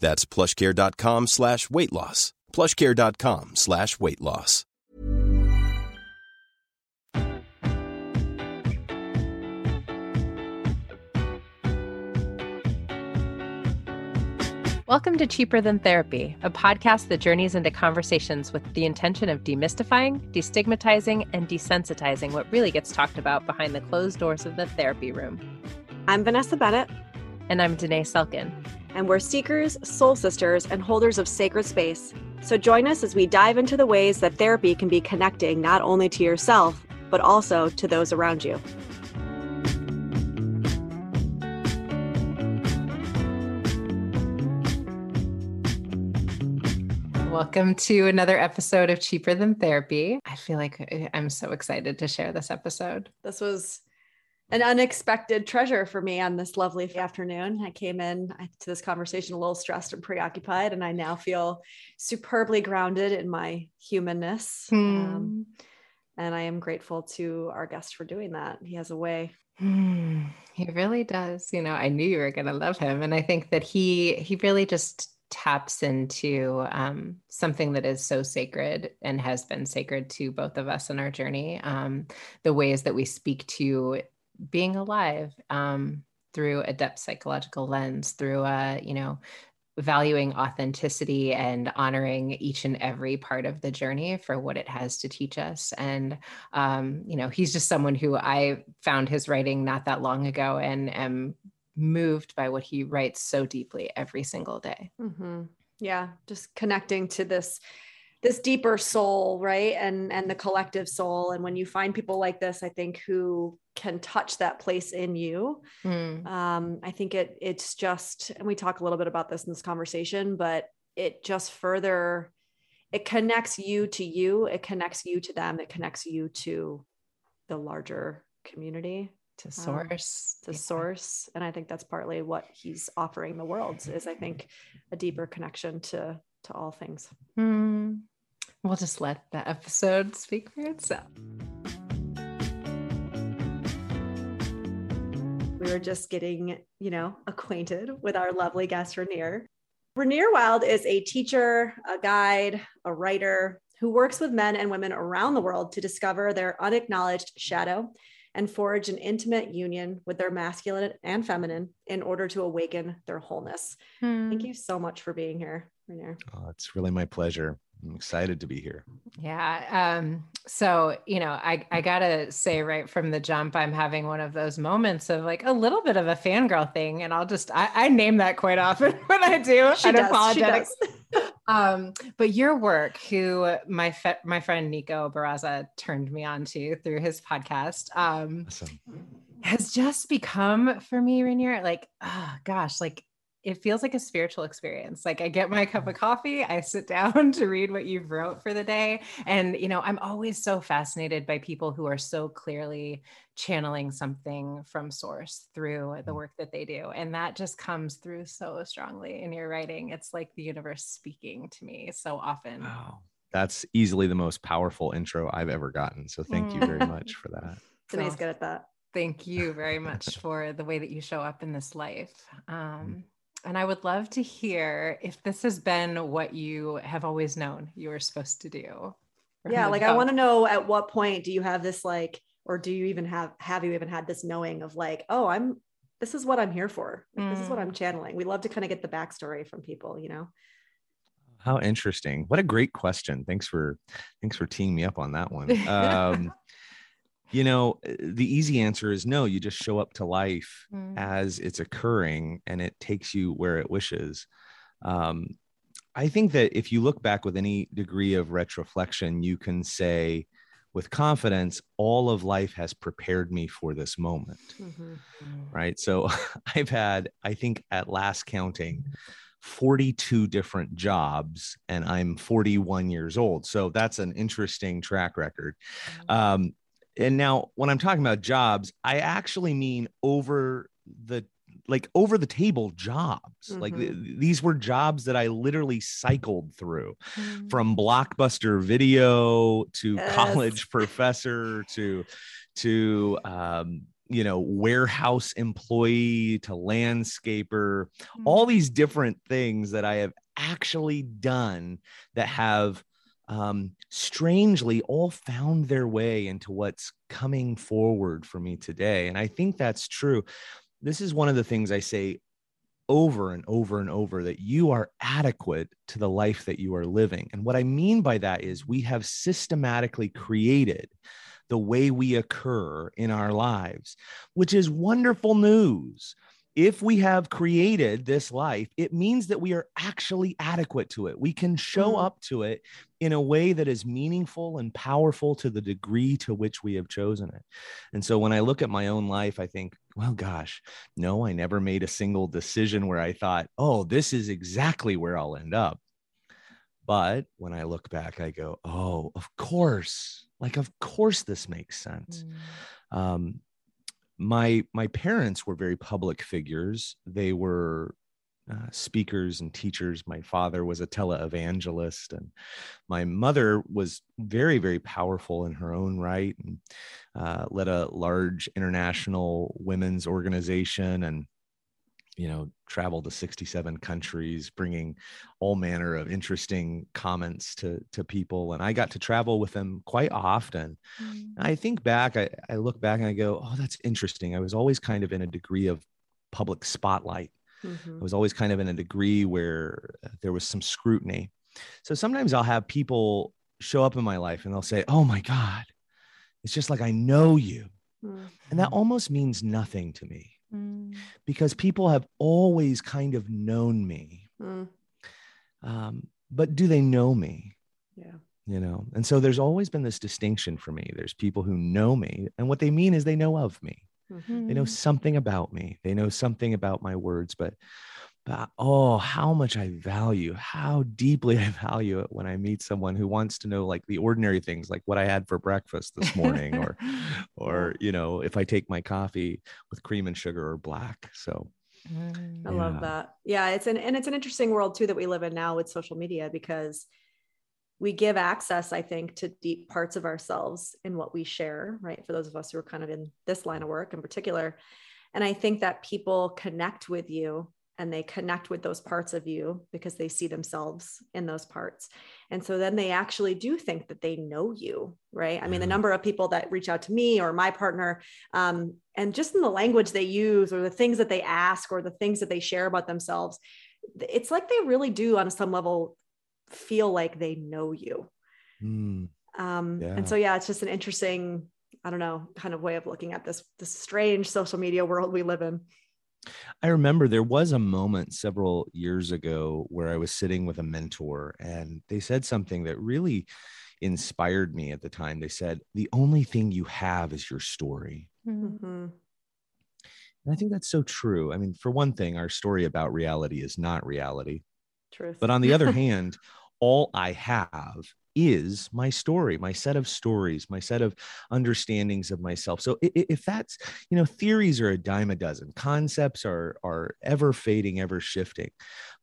That's plushcare.com slash weight loss. plushcare.com slash weight loss. Welcome to Cheaper Than Therapy, a podcast that journeys into conversations with the intention of demystifying, destigmatizing, and desensitizing what really gets talked about behind the closed doors of the therapy room. I'm Vanessa Bennett. And I'm Danae Selkin. And we're seekers, soul sisters, and holders of sacred space. So join us as we dive into the ways that therapy can be connecting not only to yourself, but also to those around you. Welcome to another episode of Cheaper Than Therapy. I feel like uh, I'm so excited to share this episode. This was an unexpected treasure for me on this lovely afternoon. I came in to this conversation a little stressed and preoccupied, and I now feel superbly grounded in my humanness. Hmm. Um, and I am grateful to our guest for doing that. He has a way. Hmm. He really does. You know, I knew you were going to love him, and I think that he he really just taps into um, something that is so sacred and has been sacred to both of us in our journey. Um, the ways that we speak to being alive um, through a depth psychological lens, through a, you know, valuing authenticity and honoring each and every part of the journey for what it has to teach us. And, um, you know, he's just someone who I found his writing not that long ago and am moved by what he writes so deeply every single day. Mm-hmm. Yeah, just connecting to this this deeper soul right and and the collective soul and when you find people like this i think who can touch that place in you mm. um, i think it it's just and we talk a little bit about this in this conversation but it just further it connects you to you it connects you to them it connects you to the larger community to source um, to yeah. source and i think that's partly what he's offering the world is i think a deeper connection to to all things. Mm. We'll just let the episode speak for itself. We were just getting, you know, acquainted with our lovely guest, Rainier. Rainier Wylde is a teacher, a guide, a writer who works with men and women around the world to discover their unacknowledged shadow and forge an intimate union with their masculine and feminine in order to awaken their wholeness. Hmm. Thank you so much for being here, Rainier. Oh, it's really my pleasure. I'm excited to be here. Yeah. Um, so, you know, I, I gotta say right from the jump, I'm having one of those moments of like a little bit of a fangirl thing. And I'll just, I, I name that quite often when I do. She does, apologetic. um, but your work, who my, fe- my friend Nico Barraza turned me on to through his podcast, um, awesome. has just become for me, Rainier, like, oh gosh, like it feels like a spiritual experience. Like I get my cup of coffee, I sit down to read what you've wrote for the day. And, you know, I'm always so fascinated by people who are so clearly channeling something from source through the mm. work that they do. And that just comes through so strongly in your writing. It's like the universe speaking to me so often. Wow. that's easily the most powerful intro I've ever gotten. So thank you very much for that. Danae's good at that. Thank you very much for the way that you show up in this life. Um, and I would love to hear if this has been what you have always known you were supposed to do. Yeah, like I want to know at what point do you have this like, or do you even have have you even had this knowing of like, oh, I'm this is what I'm here for. Like, mm. This is what I'm mm. channeling. We love to kind of get the backstory from people, you know. How interesting! What a great question. Thanks for thanks for teeing me up on that one. Um, you know, eh, the easy answer is no. You just show up to life mm. as it's occurring, and it takes you where it wishes. Um, I think that if you look back with any degree of retroflection, you can say with confidence, all of life has prepared me for this moment. Mm-hmm. Right. So I've had, I think, at last counting, 42 different jobs and I'm 41 years old. So that's an interesting track record. Mm-hmm. Um, and now, when I'm talking about jobs, I actually mean over the like over the table jobs. Mm-hmm. Like th- these were jobs that I literally cycled through mm-hmm. from blockbuster video to yes. college professor to to um, you know warehouse employee to landscaper mm-hmm. all these different things that i have actually done that have um, strangely all found their way into what's coming forward for me today. And I think that's true. This is one of the things I say over and over and over that you are adequate to the life that you are living. And what I mean by that is we have systematically created the way we occur in our lives, which is wonderful news if we have created this life, it means that we are actually adequate to it. We can show mm-hmm. up to it in a way that is meaningful and powerful to the degree to which we have chosen it. And so when I look at my own life, I think, well, gosh, no, I never made a single decision where I thought, oh, this is exactly where I'll end up. But when I look back, I go, oh, of course. Like, of course, this makes sense. Mm. Um, my my parents were very public figures. They were uh, speakers and teachers. My father was a televangelist and my mother was very very powerful in her own right and uh, led a large international women's organization and you know travel to 67 countries bringing all manner of interesting comments to to people and i got to travel with them quite often mm. i think back I, I look back and i go oh that's interesting i was always kind of in a degree of public spotlight mm-hmm. i was always kind of in a degree where there was some scrutiny so sometimes i'll have people show up in my life and they'll say oh my god it's just like i know you mm-hmm. and that mm-hmm. almost means nothing to me mm. because people have always kind of known me. Mm. Um, but do they know me? Yeah. You know, and so there's always been this distinction for me. There's people who know me, and what they mean is they know of me. Mm-hmm. They know something about me. They know something about my words, but but oh, how much I value, how deeply I value it when I meet someone who wants to know like the ordinary things, like what I had for breakfast this morning, or, or you know, if I take my coffee with cream and sugar or black. So, mm. I yeah. love that. Yeah, it's an and it's an interesting world too that we live in now with social media because we give access, I think, to deep parts of ourselves in what we share, right? For those of us who are kind of in this line of work in particular. And I think that people connect with you and they connect with those parts of you because they see themselves in those parts. And so then they actually do think that they know you, right? I mean, the mm-hmm. number of people that reach out to me or my partner, um, and just in the language they use or the things that they ask or the things that they share about themselves, it's like they really do on some level feel like they know you. Mm. Um, yeah. And so, yeah, it's just an interesting, I don't know, kind of way of looking at this, this strange social media world we live in. I remember there was a moment several years ago where I was sitting with a mentor and they said something that really inspired me at the time. They said, The only thing you have is your story. Mm-hmm. And I think that's so true. I mean, for one thing, our story about reality is not reality. Truth. But on the other hand, all I have is my story, my set of stories, my set of understandings of myself. So if that's, you know, theories are a dime a dozen, concepts are are ever fading, ever shifting.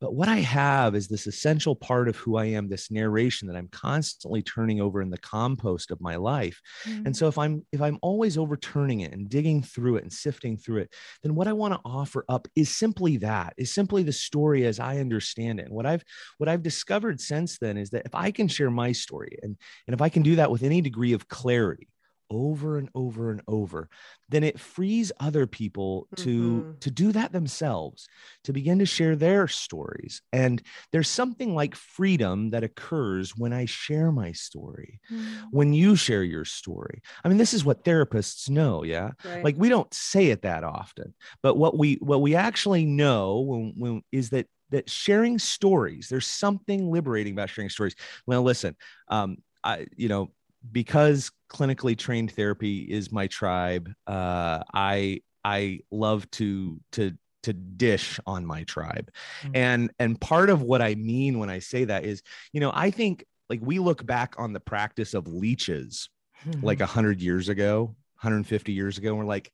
But what I have is this essential part of who I am, this narration that I'm constantly turning over in the compost of my life. Mm-hmm. And so if I'm if I'm always overturning it and digging through it and sifting through it, then what I want to offer up is simply that, is simply the story as I understand it. And what I've what I've discovered since then is that if I can share my story and, and if I can do that with any degree of clarity, over and over and over then it frees other people to mm-hmm. to do that themselves to begin to share their stories and there's something like freedom that occurs when i share my story mm-hmm. when you share your story i mean this is what therapists know yeah right. like we don't say it that often but what we what we actually know when, when is that that sharing stories there's something liberating about sharing stories well listen um I, you know, because clinically trained therapy is my tribe, uh, I I love to to to dish on my tribe, mm-hmm. and and part of what I mean when I say that is, you know, I think like we look back on the practice of leeches mm-hmm. like a hundred years ago, 150 years ago, and we're like,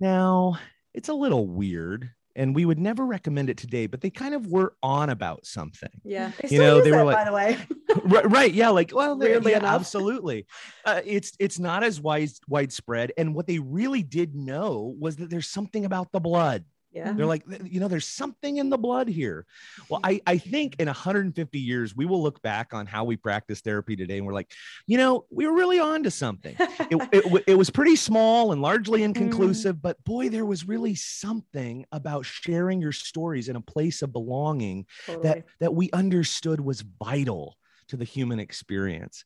now it's a little weird and we would never recommend it today but they kind of were on about something. Yeah. You know they were like by the way. Right, right, yeah like well Weirdly yeah, enough. absolutely. Uh, it's it's not as wide widespread and what they really did know was that there's something about the blood yeah. They're like, you know, there's something in the blood here. Well, I, I think in 150 years, we will look back on how we practice therapy today and we're like, you know, we were really on to something. it, it, it, was pretty small and largely mm. inconclusive, mm. but boy, there was really something about sharing your stories in a place of belonging totally. that, that we understood was vital to the human experience.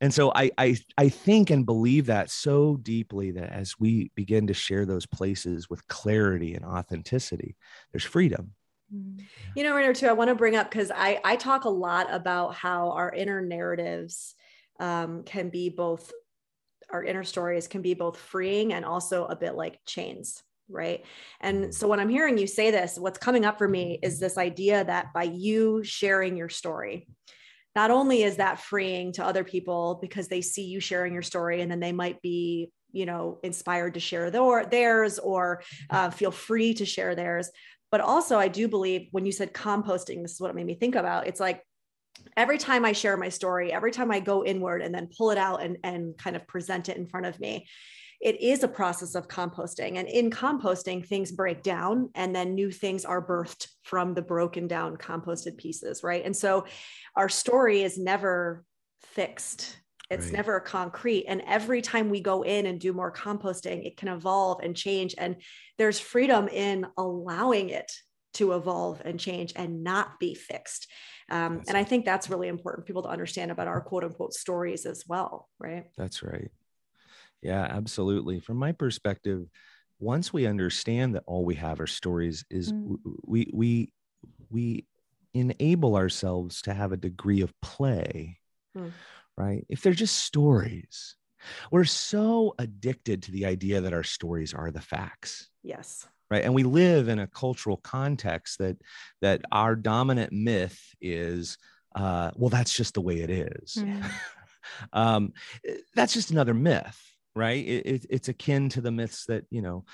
And so I, I, I think and believe that so deeply that as we begin to share those places with clarity and authenticity, there's freedom. Mm-hmm. You know, Rainier, too, I want to bring up because I, I talk a lot about how our inner narratives um, can be both, our inner stories can be both freeing and also a bit like chains right and so when i'm hearing you say this what's coming up for me is this idea that by you sharing your story not only is that freeing to other people because they see you sharing your story and then they might be you know inspired to share their, theirs or uh, feel free to share theirs. But also i do believe when you said composting this is what it made me think about. It's like every time i share my story every time i go inward and then pull it out and, and kind of present it in front of me it is a process of composting. And in composting, things break down and then new things are birthed from the broken down composted pieces, right? And so our story is never fixed. It's right. never concrete. And every time we go in and do more composting, it can evolve and change. And there's freedom in allowing it to evolve and change and not be fixed. Um, and I think that's really important for people to understand about our quote unquote stories as well, right? That's right. Yeah, absolutely. From my perspective, once we understand that all we have are stories, is mm. we we we enable ourselves to have a degree of play, mm. right? If they're just stories, we're so addicted to the idea that our stories are the facts. Yes. Right. And we live in a cultural context that that our dominant myth is uh, well, that's just the way it is. Mm. um, eh, that's just another myth right? It, it, it's akin to the myths that you know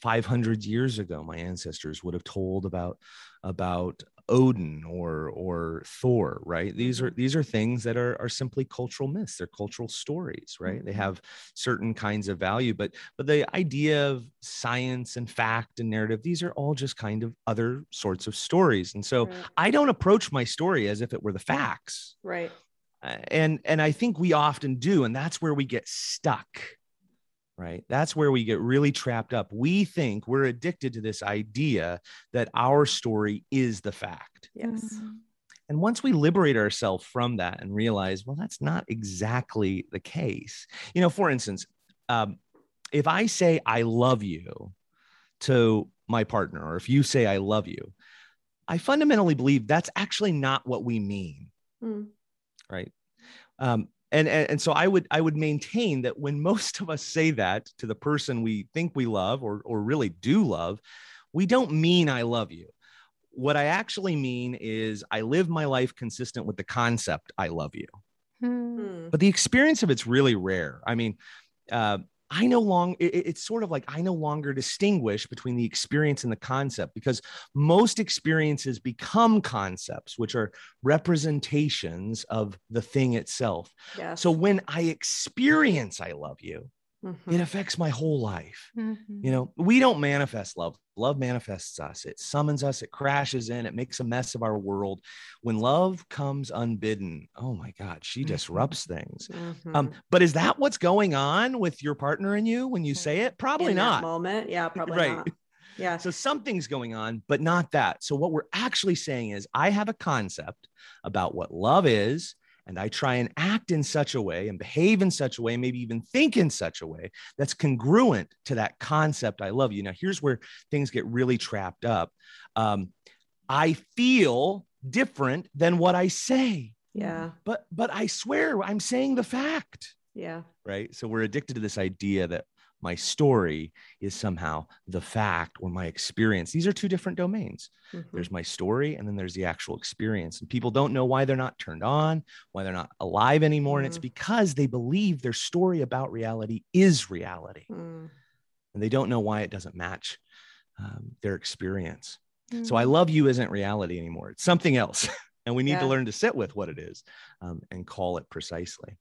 500 years ago my ancestors would have told about about odin or or thor right these are mm-hmm. these are things that are are simply cultural myths they're cultural stories right they mm-hmm. have certain kinds of value but but the idea of science and fact and narrative these are all just kind of other sorts of stories and so right. i don't approach my story as if it were the facts right and and i think we often do and that's where we get stuck right? That's where we get really trapped up. We think we're addicted to this idea that our story is the fact. Yes. Mm-hmm. And once we liberate ourselves from that and realize, well, that's not exactly the case. You know, for instance, um, if I say I love you to my partner, or if you say I love you, I fundamentally believe that's actually not what we mean. Mm. Right. Um, and, and and so i would i would maintain that when most of us say that to the person we think we love or or really do love we don't mean i love you what i actually mean is i live my life consistent with the concept i love you Hmm. but the experience of it's really rare. I mean, uh, I no longer, it, it's sort of like I no longer distinguish between the experience and the concept because most experiences become concepts, which are representations of the thing itself. Yes. So when I experience I love you, Mhm. it affects my whole life. Mhm. You know, we don't manifest love. Love manifests us. It summons us, it crashes in, it makes a mess of our world. When love comes unbidden, oh my God, she disrupts things. Mhm. Um, but is that what's going on with your partner and you when you say it? Probably In not. moment. Yeah, probably Right. not. Yeah. So something's going on, but not that. So what we're actually saying is I have a concept about what love is, and I try and act in such a way and behave in such a way, maybe even think in such a way that's congruent to that concept I love you. Now, here's where things get really trapped up. Um, I feel different than what I say, Yeah. but but I swear I'm saying the fact Yeah. right? So we're addicted to this idea that my story is somehow the fact or my experience. These are two different domains. Mhm. There's my story and then there's the actual experience. And people don't know why they're not turned on, why they're not alive anymore. And it's Mhm. because they believe their story about reality is reality. Mm. And they don't know why it doesn't match um, their experience. So I Mm. love you isn't reality anymore. It's something else. and we need to learn to sit with what it is um, and call it precisely.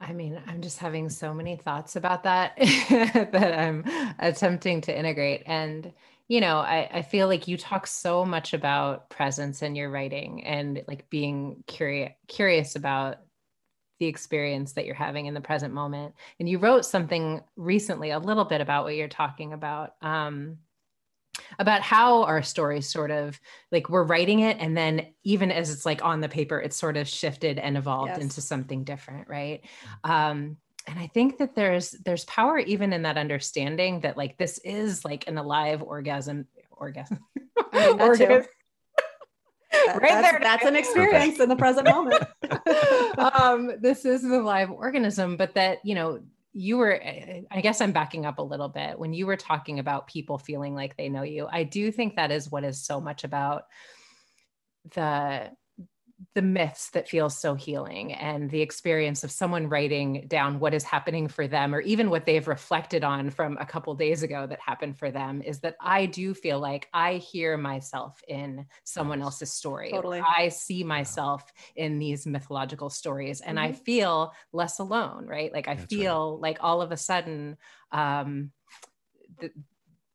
I mean, I'm just having so many thoughts about that that I'm attempting to integrate. And, you know, I, I feel like you talk so much about presence in your writing and like being curious curious about the experience that you're having in the present moment. And you wrote something recently a little bit about what you're talking about. Um, about how our stories sort of like we're writing it and then even as it's like on the paper it's sort of shifted and evolved Yes. into something different right um and i think that there's there's power even in that understanding that like this is like an alive orgasm orgasm I mean. Orgasm. Right that's, there. that's an experience in the present moment. um, this is the live organism, but that, you know, you were, eh, I guess I'm backing up a little bit. When you were talking about people feeling like they know you, I do think that is what is so much about the the myths that feel so healing and the experience of someone writing down what is happening for them or even what they've reflected on from a couple days ago that happened for them is that I do feel like I hear myself in someone else's story. Totally. I see myself in these mythological stories and I feel less alone, right? Like I That's right. feel like all of a sudden um th-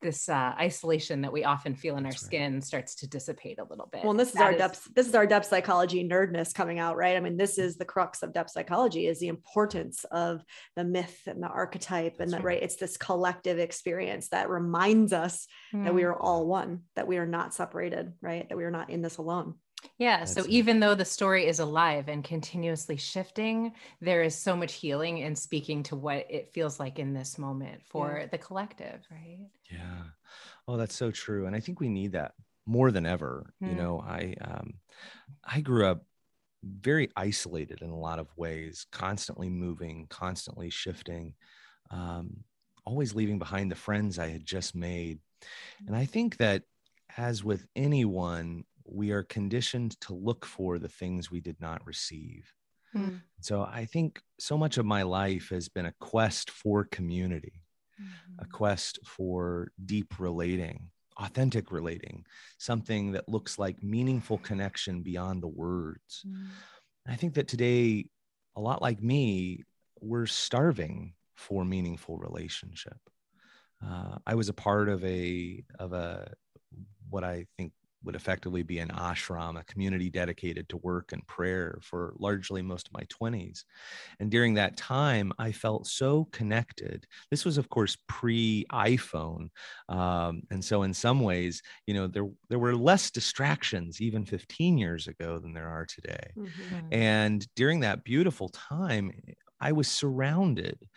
this uh, isolation that we often feel in our right. skin starts to dissipate a little bit. Well, this is That our depth. This is our depth psychology nerdness coming out, right? I mean, this is the crux of depth psychology: is the importance of the myth and the archetype, and that right. right. It's this collective experience that reminds us that we Mm. are all one, that we are not separated, right? That we are not in this alone. Yeah. So That's it. even though the story is alive and continuously shifting, there is so much healing in speaking to what it feels like in this moment for the collective, right? Yeah. Oh, that's so true. And I think we need that more than ever. You Mm. know, I um I grew up very isolated in a lot of ways, constantly moving, constantly shifting, um, always leaving behind the friends I had just made. And I think that as with anyone, we are conditioned to look for the things we did not receive. Mm. So I think so much of my life has been a quest for community a quest for deep relating, authentic relating, something that looks like meaningful connection beyond the words. Mm. I think that today, a lot like me, we're starving for meaningful relationship. Uh, I was a part of a of a what I think would effectively be an ashram, a community dedicated to work and prayer for largely most of my 20s. And during that time, I felt so connected. This was, of course, pre iPhone. Um, and so, in some ways, you know, there, there were less distractions even 15 years ago than there are today. Mhm. And during that beautiful time, I was surrounded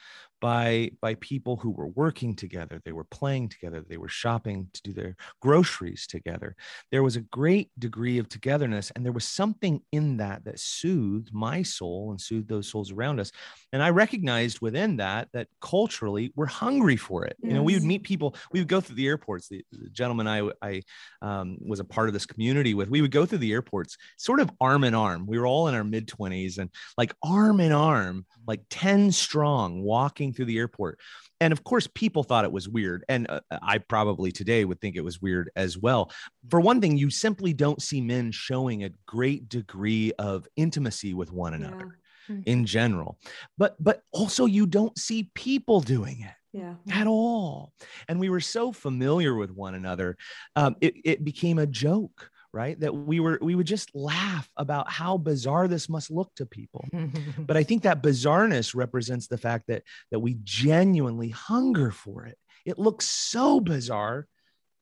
by by people who were working together they were playing together they were shopping to do their groceries together. There was a great degree of togetherness and there was something in that that soothed my soul and soothed those souls around us. And i recognized within that that culturally we're hungry for it. Yes. you know we would meet people we would go through the airports. The, the gentleman i i um, was a part of this community with we would go through the airports sort of arm in arm. We were all in our mid 20s and like arm in arm like 10 strong walking through the airport and of course people thought it was weird and uh, i probably today would think it was weird as well for one thing you simply don't see men showing a great degree of intimacy with one another yeah. mm-hmm. in general but but also you don't see people doing it yeah. at all and we were so familiar with one another um, it, it became a joke right? That we were we would just laugh about how bizarre this must look to people. But i think that bizarreness represents the fact that that we genuinely hunger for it. It looks so bizarre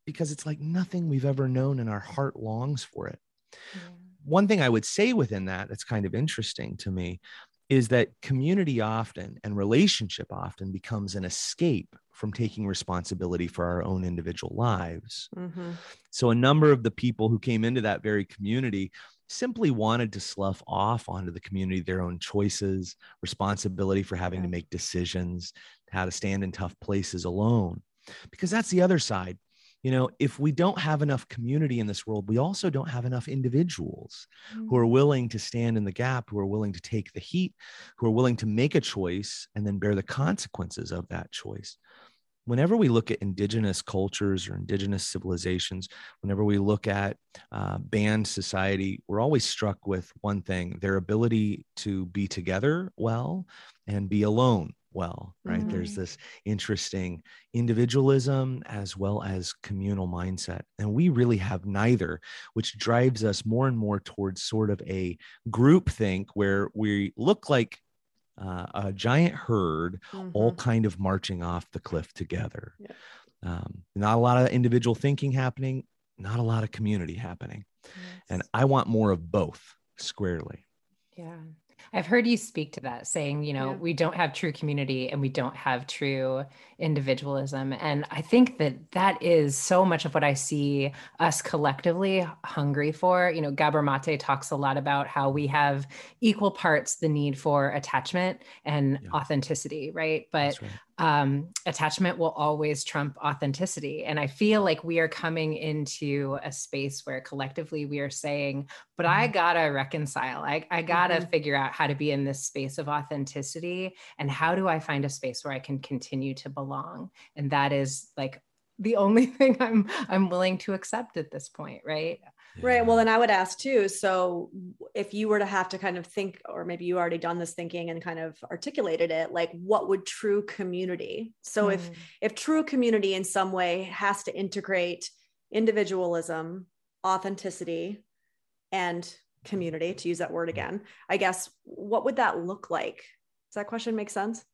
because it's like nothing we've ever known and our heart longs for it. Yeah. one thing i would say within that that's kind of interesting to me is that community often and relationship often becomes an escape from taking responsibility for our own individual lives. Mm-hmm. So, a number of the people who came into that very community simply wanted to slough off onto the community their own choices, responsibility for having yeah. to make decisions, how to stand in tough places alone. Because that's the other side you know, if we don't have enough community in this world, we also don't have enough individuals mm-hmm. who are mm. willing to stand in the gap, who are willing to take the heat, who are willing to make a choice and then bear the consequences of that choice. Whenever we look at indigenous cultures or indigenous civilizations, whenever we look at uh, band society, we're always struck with one thing their ability to be together well and be alone well, right? Mm-hmm. There's this interesting individualism as well as communal mindset. And we really have neither, which drives us more and more towards sort of a group think where we look like uh, a giant herd mm-hmm. all kind of marching off the cliff together. Yeah. Um, not a lot of individual thinking happening, not a lot of community happening. Yes. And I want more of both squarely. Yeah. I've heard you speak to that, saying, you know, yeah. we don't have true community and we don't have true individualism. And I think that that is so much of what I see us collectively hungry for. You know, Gabor Mate talks a lot about how we have equal parts the need for attachment and yeah. authenticity, right? But right um, attachment will always trump authenticity. And I feel like we are coming into a space where collectively we are saying, but I mm-hmm. gotta reconcile. I, I gotta mm-hmm. figure out how to be in this space of authenticity. And how do I find a space where I can continue to belong? And that is like the only thing I'm I'm willing to accept at this point, right? Right. Well, then I would ask too. So, if you were to have to kind of think, or maybe you already done this thinking and kind of articulated it, like what would true community? So, mm. if if true community in some way has to integrate individualism, authenticity, and community, to use that word again, I guess what would that look like? Does that question make sense?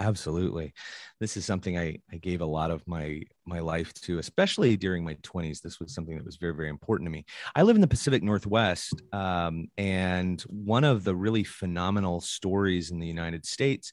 Absolutely. This is something I, I gave a lot of my my life to, especially during my 20s. This was something that was very, very important to me. I live in the Pacific Northwest, um, and one of the really phenomenal stories in the United States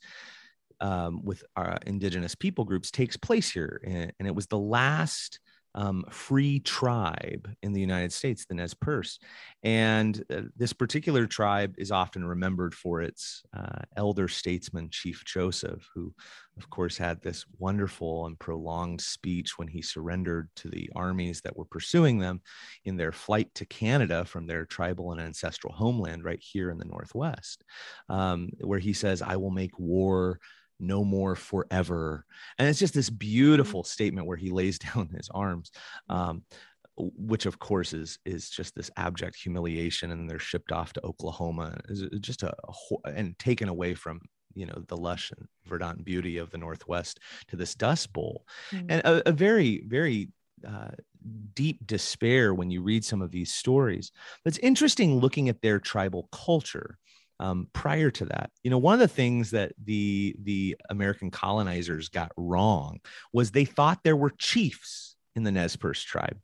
um, with our indigenous people groups takes place here. And, and it was the last um, free tribe in the United States, the Nez Perce. And uh, this particular tribe is often remembered for its uh, elder statesman, Chief Joseph, who, of course, had this wonderful and prolonged speech when he surrendered to the armies that were pursuing them in their flight to Canada from their tribal and ancestral homeland right here in the Northwest, um, where he says, I will make war no more forever and it's just this mm-hmm. beautiful statement where he lays down his arms um, which of course is is just this abject humiliation and they're shipped off to oklahoma is just a, a and taken away from you know the lush and verdant beauty of the northwest to this dust bowl mm-hmm. and a, a, very very uh, deep despair when you read some of these stories but it's interesting looking at their tribal culture um, prior to that you know one of the things that the the american colonizers got wrong was they thought there were chiefs in the nez perce tribe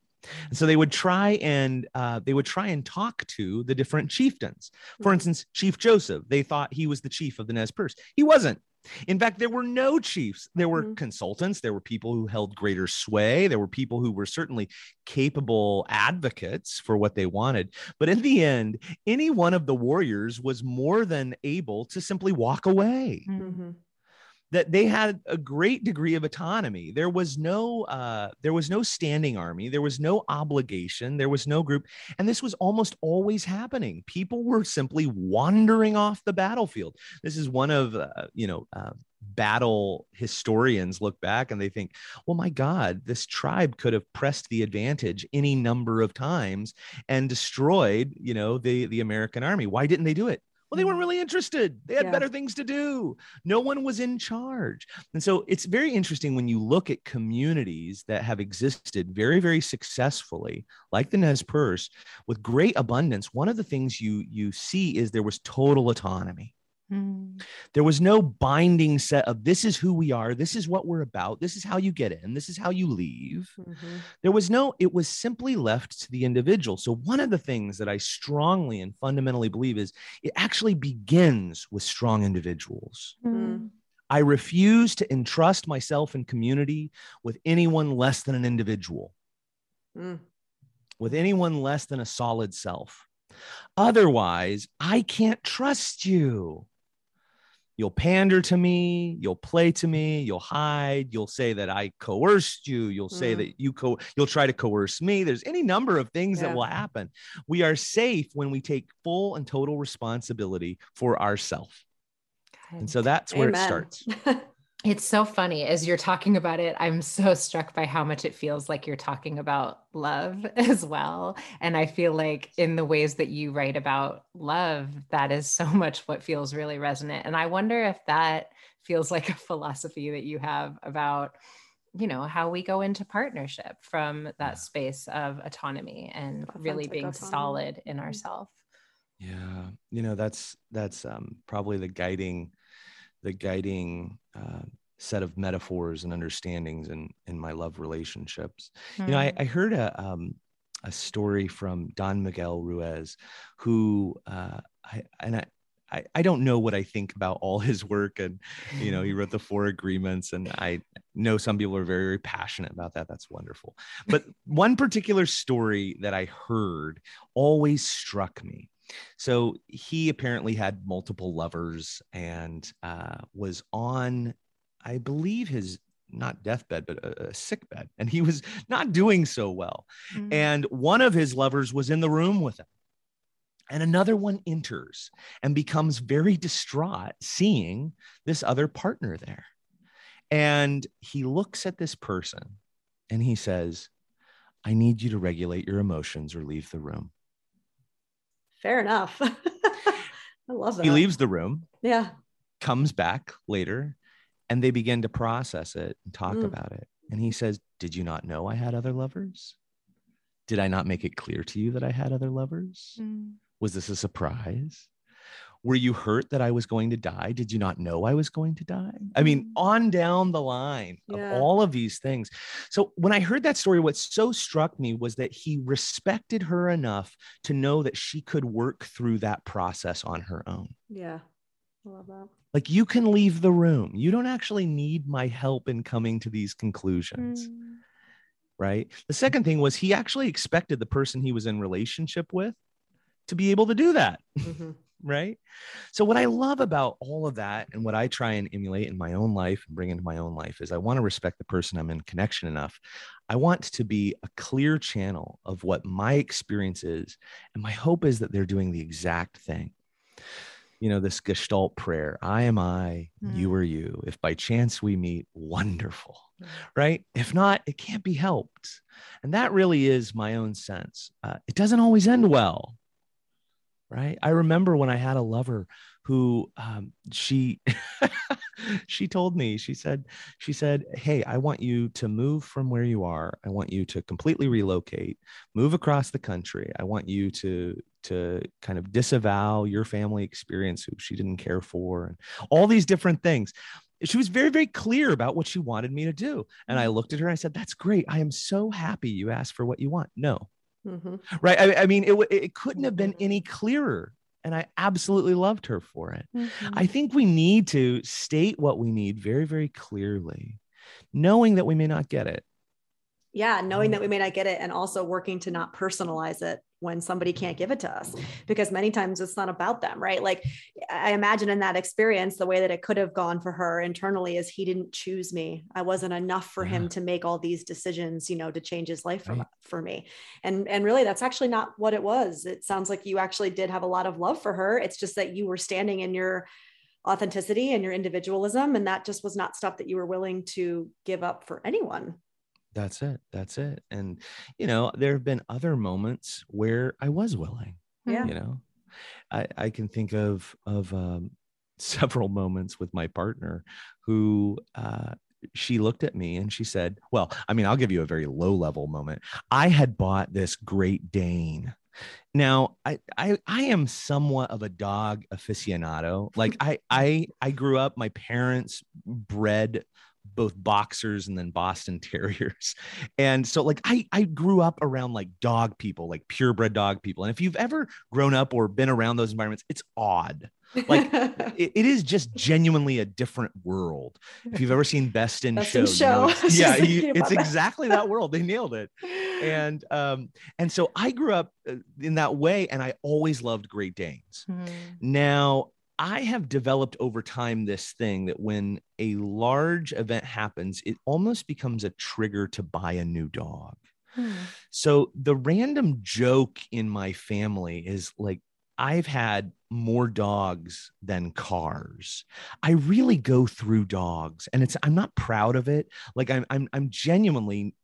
And so they would try and uh, they would try and talk to the different chieftains. For instance, Chief Joseph, they thought he was the chief of the Nez Perce. He wasn't. In fact, there were no chiefs. There were mm-hmm. consultants. There were people who held greater sway. There were people who were certainly capable advocates for what they wanted. But in the end, any one of the warriors was more than able to simply walk away. Mm-hmm that they had a great degree of autonomy. There was no uh, there was no standing army. There was no obligation. There was no group, and this was almost always happening. People were simply wandering off the battlefield. This is one of uh, you know. Uh, battle historians look back and they think, well, my God, this tribe could have pressed the advantage any number of times and destroyed, you know, the the American army. Why didn't they do it? Well, they weren't mm. really interested. They had yeah. better things to do. No one was in charge. And so it's very interesting when you look at communities that have existed very, very successfully, like the Nez Perce, with great abundance. One of the things you you see is there was total autonomy. Mm. There was no binding set of this is who we are, this is what we're about, this is how you get in, this is how you leave. Mm-hmm. There was no, it was simply left to the individual. So, one of the things that I strongly and fundamentally believe is it actually begins with strong individuals. Mm. I refuse to entrust myself and community with anyone less than an individual, mm. with anyone less than a solid self. Otherwise, I can't trust you you'll pander to me you'll play to me you'll hide you'll say that i coerced you you'll say mm. that you co you'll try to coerce me there's any number of things yeah. that will happen we are safe when we take full and total responsibility for ourselves and so that's where Amen. it starts It's so funny as you're talking about it. I'm so struck by how much it feels like you're talking about love as well. And I feel like in the ways that you write about love, that is so much what feels really resonant. And I wonder if that feels like a philosophy that you have about, you know, how we go into partnership from that space of autonomy and Authentic really being autonomy. solid in mm-hmm. ourselves. Yeah. You know, that's, that's um, probably the guiding the guiding uh, set of metaphors and understandings in in my love relationships. Mm. You know, I, hmm. I heard a um, a story from Don Miguel Ruiz, who uh, I and I. I, I don't know what I think about all his work. And, you know, he wrote the four agreements. And I know some people are very, very passionate about that. That's wonderful. But one particular story that I heard always struck me. So he apparently had multiple lovers and uh, was on, I believe, his not deathbed, but a, a sick bed. And he was not doing so well. Mm-hmm. And one of his lovers was in the room with him. And another one enters and becomes very distraught seeing this other partner there. And he looks at this person and he says, I need you to regulate your emotions or leave the room. Fair enough. I love that. He leaves the room. Yeah. Comes back later and they begin to process it and talk mm. about it. And he says, Did you not know I had other lovers? Did I not make it clear to you that I had other lovers? Mm. Was this a surprise? Were you hurt that I was going to die? Did you not know I was going to die? I mean, mm. on down the line yeah. of all of these things. So when I heard that story, what so struck me was that he respected her enough to know that she could work through that process on her own. Yeah. I love that. Like you can leave the room. You don't actually need my help in coming to these conclusions. Mm. Right. The second thing was he actually expected the person he was in relationship with to be able to do that. Mm-hmm right? So, what I love about all of that and what I try and emulate in my own life and bring into my own life is I want to respect the person I'm in connection enough. I want to be a clear channel of what my experience is. And my hope is that they're doing the exact thing. You know, this gestalt prayer I am I, mm. you are you. If by chance we meet, wonderful, mm. right? If not, it can't be helped. And that really is my own sense. Uh, it doesn't always end well right i remember when i had a lover who um, she she told me she said she said hey i want you to move from where you are i want you to completely relocate move across the country i want you to to kind of disavow your family experience who she didn't care for and all these different things she was very, very clear about what she wanted me to do. And I looked at her and I said, That's great. I am so happy you asked for what you want. No. Mm-hmm. Right. I, I, mean, it, it couldn't have been any clearer. And I absolutely loved her for it. Mm-hmm. I think we need to state what we need very, very clearly, knowing that we may not get it yeah knowing mm-hmm. that we may not get it and also working to not personalize it when somebody can't give it to us because many times it's not about them right? Like i imagine in that experience the way that it could have gone for her internally is he didn't choose me. I wasn't enough for yeah. him to make all these decisions you know to change his life right. for, for me. And and really that's actually not what it was. It sounds like you actually did have a lot of love for her. It's just that you were standing in your authenticity and your individualism and that just was not stuff that you were willing to give up for anyone that's it. That's it. And, you know, there have been other moments where I was willing. Yeah. You know, I, I can think of, of, um, several moments with my partner who, uh, she looked at me and she said, Well, I mean, I'll give you a very low level moment. I had bought this Great Dane. Now, I, I I am somewhat of a dog aficionado. Like I I I grew up, my parents bred both boxers and then Boston Terriers. And so like I I grew up around like dog people, like purebred dog people. And if you've ever grown up or been around those environments, it's odd. Like it, it is just genuinely a different world. If you've ever seen Best in Best Show, in show. You know, it's, yeah, you, it's exactly that world. They nailed it. And um and so I grew up uh, in that way and I always loved Great Danes. Hmm. Now I have developed over time this thing that when a large event happens, it almost becomes a trigger to buy a new dog. Hmm. So the random joke in my family is like, I've had more dogs than cars. I really go through dogs and it's I'm not proud of it. Like I'm I'm I'm genuinely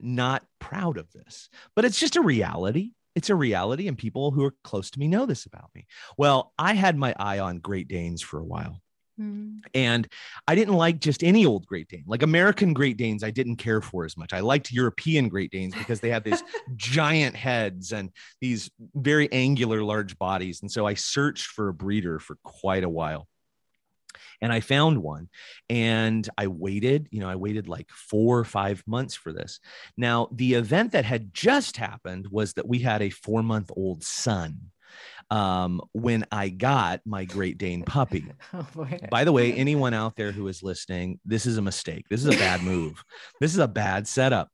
not proud of this. But it's just a reality it's a reality, and people who are close to me know this about me. Well, I had my eye on Great Danes for a while. Mm. And I didn't like just any old Great Dane. Like American Great Danes, I didn't care for as much. I liked European Great Danes because they had these giant heads and these very angular, large bodies. And so I searched for a breeder for quite a while and I found one and I waited, you know, I waited like four or five months for this. Now, the event that had just happened was that we had a four month old son um, when I got my Great Dane puppy. Oh, By the way, anyone out there who is listening, this is a mistake. This is a bad move. this is a bad setup.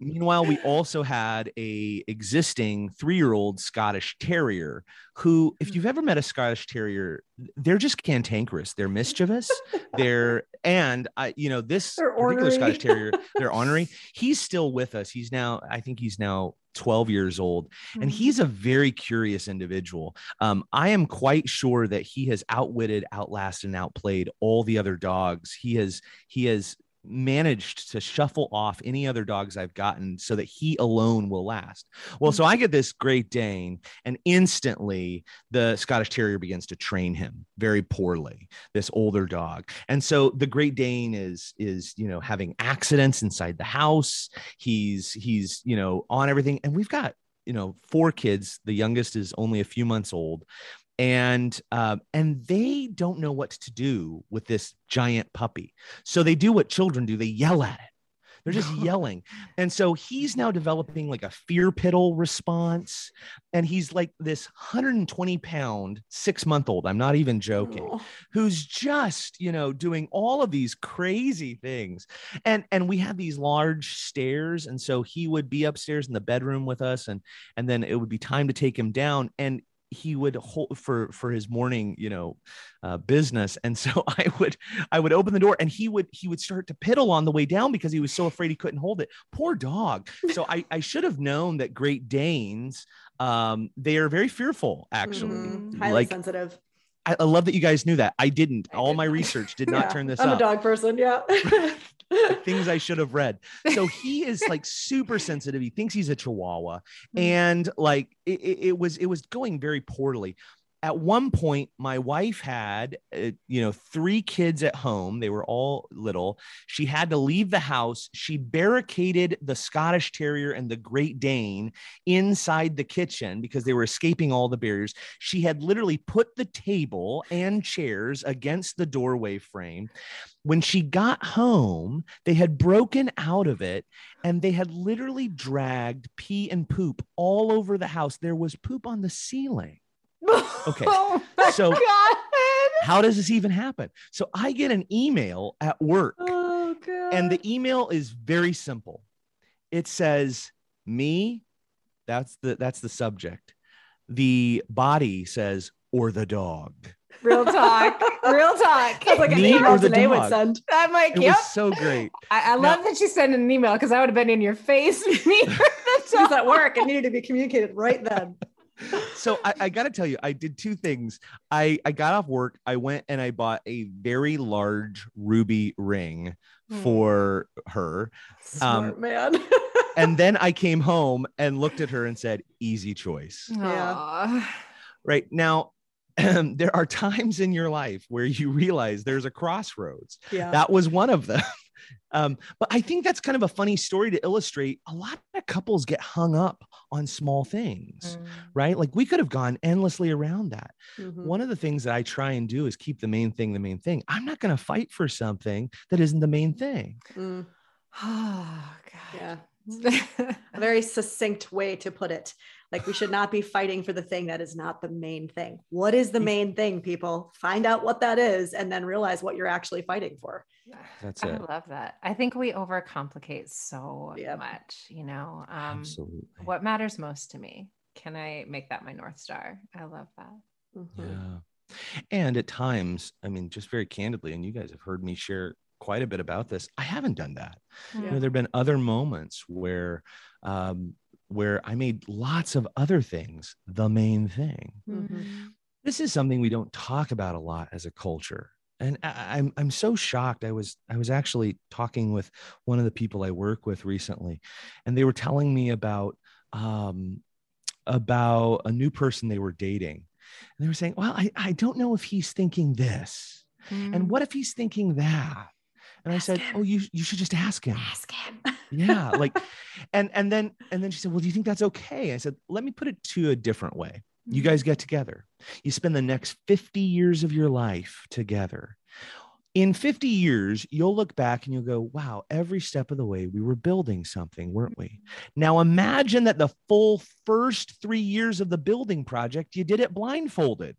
Meanwhile, we also had a existing three-year-old Scottish Terrier who, if you've ever met a Scottish Terrier, they're just cantankerous. They're mischievous. they're and I, you know, this particular Scottish Terrier, they're ornery. He's still with us. He's now, I think he's now 12 years old and mm-hmm. he's a very curious individual um, i am quite sure that he has outwitted outlasted and outplayed all the other dogs he has he has managed to shuffle off any other dogs I've gotten so that he alone will last. Well, so mm-hmm. I get this Great Dane, and instantly the Scottish Terrier begins to train him very poorly. This older dog, and so the Great Dane is is you know having accidents inside the house. He's he's you know on everything, and we've got you know four kids. The youngest is only a few months old, and uh, and they don't know what to do with this giant puppy. So they do what children do they yell at it. They're just yelling. And so he's now developing like a fear piddle response and he's like this 120 pound six month old i'm not even joking oh. who's just you know doing all of these crazy things. And and we have these large stairs and so he would be upstairs in the bedroom with us and and then it would be time to take him down. And he would hold for for his morning you know uh, business. And so i would i would open the door and he would he would start to piddle on the way down because he was so afraid he couldn't hold it. Poor dog. So i i should have known that great danes um they are very fearful actually. Mm, highly like, sensitive. I, I, love that you guys knew that. I didn't. I all my research did not yeah, turn this i'm up. a dog person yeah things I should have read. So he is like super sensitive. He thinks he's a chihuahua. Hmm. And like it, it was it was going very poorly. at one point my wife had uh, you know three kids at home they were all little she had to leave the house she barricaded the scottish terrier and the great dane inside the kitchen because they were escaping all the barriers she had literally put the table and chairs against the doorway frame when she got home they had broken out of it and they had literally dragged pee and poop all over the house there was poop on the ceiling Okay. Oh So- God. how does this even happen? So I get an email at work, Oh god. and the email is very simple. It says, "Me." That's the that's the subject. The body says, "or the dog." Real talk. Real talk. Sounds like an email or the would send. I'm like, It yep. was so great. I, I love that she sent an email because I would have been in your face. Me or the was dog. at work. It needed to be communicated right then. So I, I got to tell you, I did two things. I I got off work. I went and I bought a very large ruby ring Hmm. for her, Smart Um, man. and then I came home and looked at her and said, "Easy choice." Yeah. Aw. right now there are times in your life where you realize there's a crossroads. Yeah. that was one of them. Um, but i think that's kind of a funny story to illustrate. A lot of couples get hung up on small things Mm. right? Like we could have gone endlessly around that. Mhm. one of the things that i try and do is keep the main thing the main thing. I'm not going to fight for something that isn't the main thing. Mm, Oh, yeah. God. A very succinct way to put it. Like we should not be fighting for the thing that is not the main thing. What is the main thing, people? Find out what that is and then realize what you're actually fighting for. that's it. I love that. I think we overcomplicate so Yep. much, you know. Um, absolutely what matters most to me? Can I make that my North Star? I love that. Mhm. Yeah. And at times, I mean, just very candidly, and you guys have heard me share quite a bit about this. I haven't done that. You know, there have been other moments where, um, where I made lots of other things the main thing. Mhm. This is something we don't talk about a lot as a culture. And I, I'm I'm so shocked. I was I was actually talking with one of the people I work with recently, and they were telling me about um, about a new person they were dating, and they were saying, "Well, I, I don't know if he's thinking this, Mm. and what if he's thinking that." And I said, him. "Oh, you you should just ask him." Ask him. yeah like and and then and then she said well do you think that's okay i said let me put it to a different way you Mm-hmm. guys get together you spend the next 50 years of your life together in 50 years you'll look back and you'll go wow every step of the way we were building something weren't we now imagine that the full first three years of the building project you did it blindfolded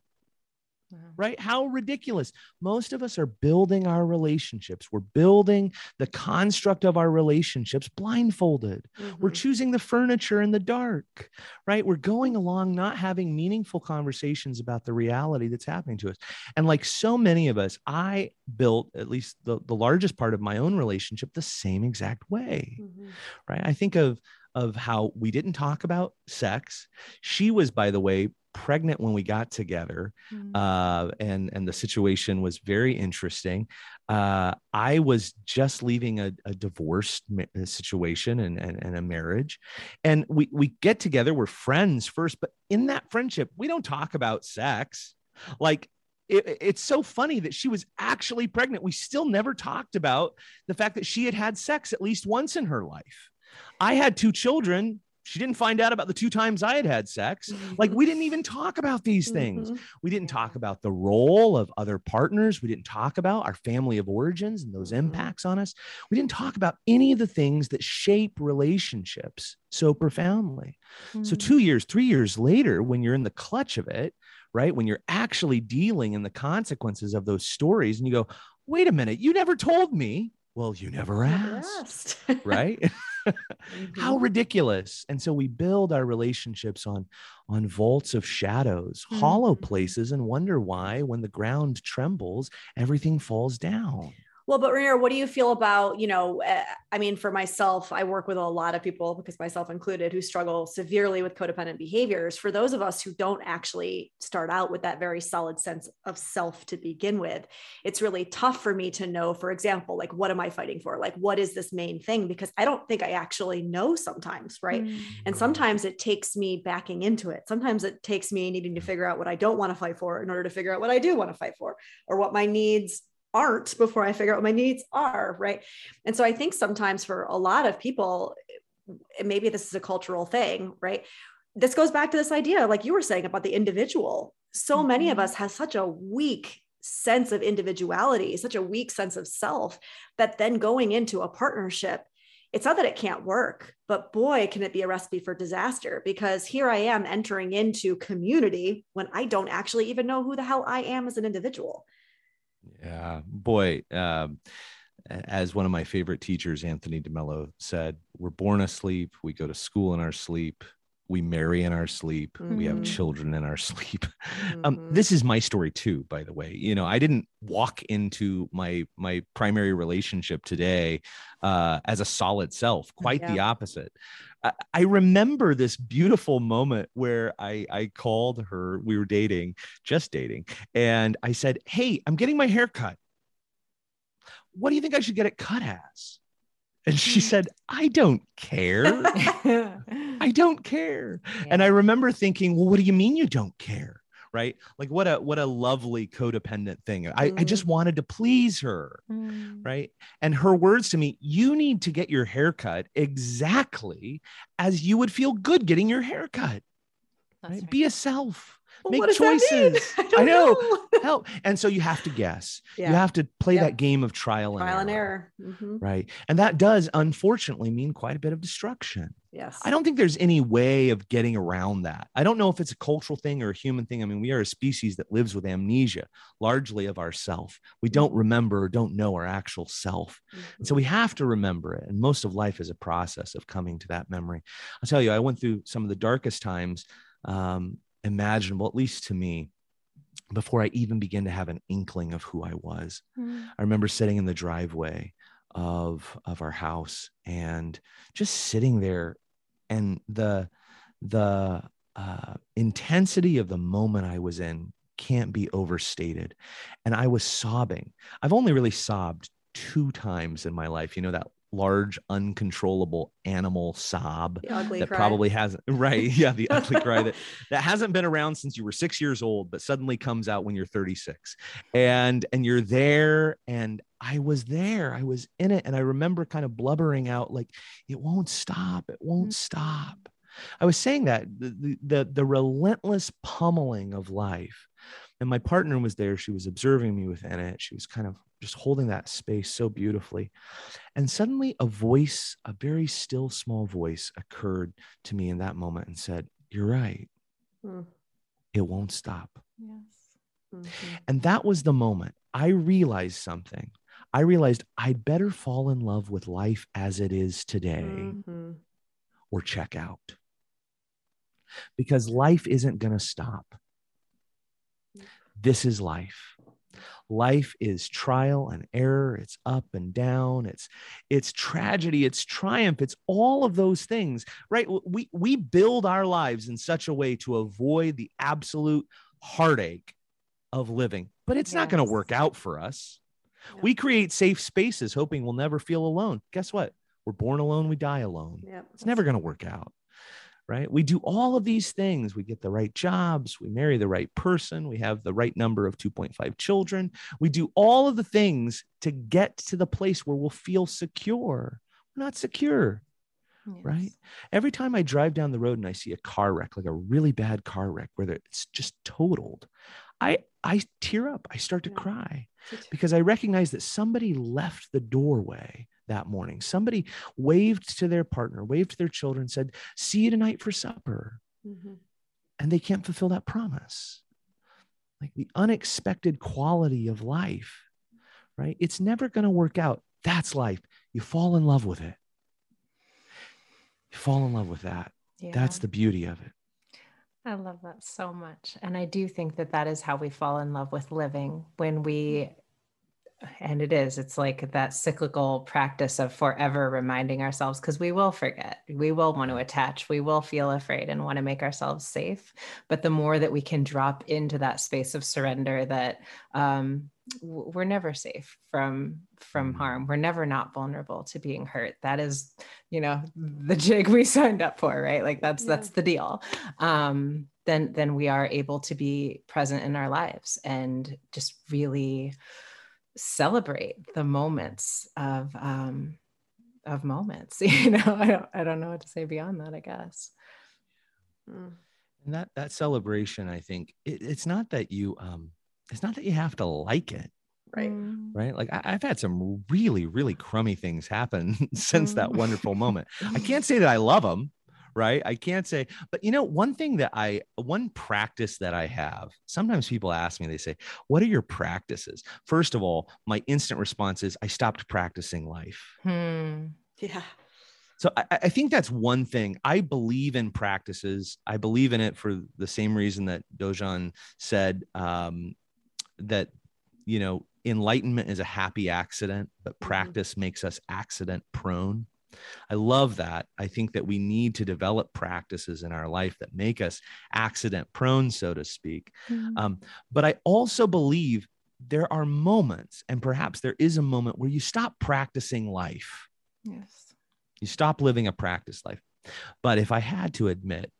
Wow. right? How ridiculous. Most of us are building our relationships. We're building the construct of our relationships blindfolded. We're Mhm. choosing the furniture in the dark, right? We're going along not having meaningful conversations about the reality that's happening to us. And like so many of us, I built at least the, the largest part of my own relationship the same exact way Mhm. right i think of of how we didn't talk about sex she was by the way pregnant when we got together Mm. uh, and and the situation was very interesting uh, i was just leaving a, a uh, situation and, and, and a marriage and we we get together we're friends first but in that friendship we don't talk about sex like it, it's so funny that she was actually pregnant we still never talked about the fact that she had had sex at least once in her life I had two children. She didn't find out about the two times I had had sex. Like we didn't even talk about these things. Mhm. We didn't talk about the role of other partners. We didn't talk about our family of origins and those Mhm. impacts on us. We didn't talk about any of the things that shape relationships so profoundly. So, Mm. two years, three years later, when you're in the clutch of it, right? When you're actually dealing in the consequences of those stories, and you go, wait a minute, you never told me. Well, you never Never asked, asked. right? How ridiculous. And so we build our relationships on on vaults of shadows, hollow Mhm. places, and wonder why when the ground trembles, everything falls down. Well, but Rainier, what do you feel about, you know, uh, I mean, for myself, I work with a lot of people, because myself included, who struggle severely with codependent behaviors. For those of us who don't actually start out with that very solid sense of self to begin with, it's really tough for me to know, for example, like, what am I fighting for? Like, what is this main thing? Because I don't think I actually know sometimes, right? Mm-hmm. And sometimes it takes me backing into it. Sometimes it takes me needing to figure out what I don't want to fight for in order to figure out what I do want to fight for or what my needs aren't before I figure out what my needs are. Right. And so I think sometimes for a lot of people, maybe this is a cultural thing, right? This goes back to this idea, like you were saying about the individual. So many of mm-hmm. us have such a weak sense of individuality, such a weak sense of self that then going into a partnership, it's not that it can't work, but boy, can it be a recipe for disaster because here I am entering into community when I don't actually even know who the hell I am as an individual. Yeah, boy. Um, as one of my favorite teachers, Anthony DeMello, said, "We're born asleep. We go to school in our sleep. We marry in our sleep. Mm-hmm. We have mm-hmm. children in our sleep." Um, mm-hmm. Um, this is my story too, by the way. You know, I didn't walk into my my primary relationship today uh, as a solid self. Quite yeah. the opposite. I, remember this beautiful moment where I, I called her, we were dating, just dating, and I said, Hey, I'm getting my hair cut. What do you think I should get it cut as? And she said, I don't care. I don't care. Yeah. And I remember thinking, Well, what do you mean you don't care? right like what a what a lovely codependent thing I, mm. I just mm. wanted to please her mm. right and her words to me you need to get your haircut exactly as you would feel good getting your haircut right? right. be a self make choices. I, I, know. know. Help. And so you have to guess. Yeah. You have to play yep. that game of trial and trial error. and error. Mm-hmm. Right. And that does unfortunately mean quite a bit of destruction. Yes. I don't think there's any way of getting around that. I don't know if it's a cultural thing or a human thing. I mean, we are a species that lives with amnesia largely of ourself. We don't mm-hmm. remember or don't know our actual self. Mm-hmm. And so we mm-hmm. have to remember it. And most of life is a process of coming to that memory. I'll tell you, I went through some of the darkest times um, imaginable, at least to me, before I even began to have an inkling of who I was. Mm. I remember sitting in the driveway of of our house and just sitting there and the the uh, intensity of the moment I was in can't be overstated. And I was sobbing. I've only really sobbed two times in my life. You know, that large uncontrollable animal sob that cry. probably hasn't right yeah the ugly cry that that hasn't been around since you were 6 years old but suddenly comes out when you're 36 and and you're there and I was there I was in it and I remember kind of blubbering out like it won't stop it won't mm-hmm. stop I was saying that the, the the relentless pummeling of life and my partner was there she was observing me within it she was kind of just holding that space so beautifully. And suddenly, a voice, a very still, small voice, occurred to me in that moment and said, You're right. Mm. It won't stop. Yes. Mm-hmm. And that was the moment I realized something. I realized I'd better fall in love with life as it is today mm-hmm. or check out because life isn't going to stop. This is life. Life is trial and error. It's up and down. It's it's tragedy. It's triumph. It's all of those things right? We we build our lives in such a way to avoid the absolute heartache of living but it's yes. not going to work out for us. No. we create safe spaces hoping we'll never feel alone. Guess what? We're born alone we die alone. Yep. it's never going to work out right? We do all of these things. We get the right jobs, we marry the right person, we have the right number of 2.5 children. We do all of the things to get to the place where we'll feel secure. We're not secure. Yes. Right. Every time I drive down the road and I see a car wreck, like a really bad car wreck where it's just totaled, I I tear up. I start to yeah. cry because I recognize that somebody left the doorway that morning. Somebody waved to their partner, waved to their children, said, See you tonight for supper. Mm-hmm. And they can't fulfill that promise. Like the unexpected quality of life, right? It's never going to work out. That's life. You fall in love with it. You fall in love with that. Yeah. That's the beauty of it. I love that so much. And I do think that that is how we fall in love with living when we and it is it's like that cyclical practice of forever reminding ourselves because we will forget we will want to attach we will feel afraid and want to make ourselves safe. But the more that we can drop into that space of surrender that um, we're never safe from from mm. harm. We're never not vulnerable to being hurt. That is you know the jig we signed up for right? Like that's yeah. that's the deal. Um then then we are able to be present in our lives and just really celebrate the moments of um, of moments. You know, I don't I don't know what to say beyond that. I guess. Mm. And that that celebration, I think, it, it's not that you um, it's not that you have to like it, right? Mm. Right. Like I, have had some really really crummy things happen since mm. that wonderful moment. I can't say that I love them right? I can't say, but you know, one thing that I, one practice that I have, sometimes people ask me, they say, What are your practices? First of all, my instant response is, I stopped practicing life. Hmm. Yeah. So I, I, think that's one thing. I believe in practices. I believe in it for the same reason that Dogen said um, that, you know, enlightenment is a happy accident, but mm-hmm. practice mm-hmm. makes us accident prone. I love that. I think that we need to develop practices in our life that make us accident prone, so to speak. Mm-hmm. Um, but I also believe there are moments, and perhaps there is a moment where you stop practicing life. Yes. You stop living a practice life. But if I had to admit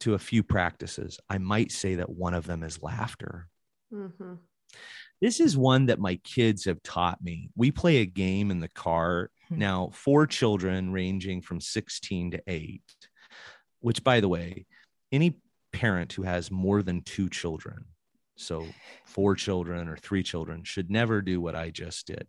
to a few practices, I might say that one of them is laughter. Mm-hmm. This is one that my kids have taught me. We play a game in the car. Now, four children ranging from 16 to eight, which, by the way, any parent who has more than two children, so four children or three children, should never do what I just did.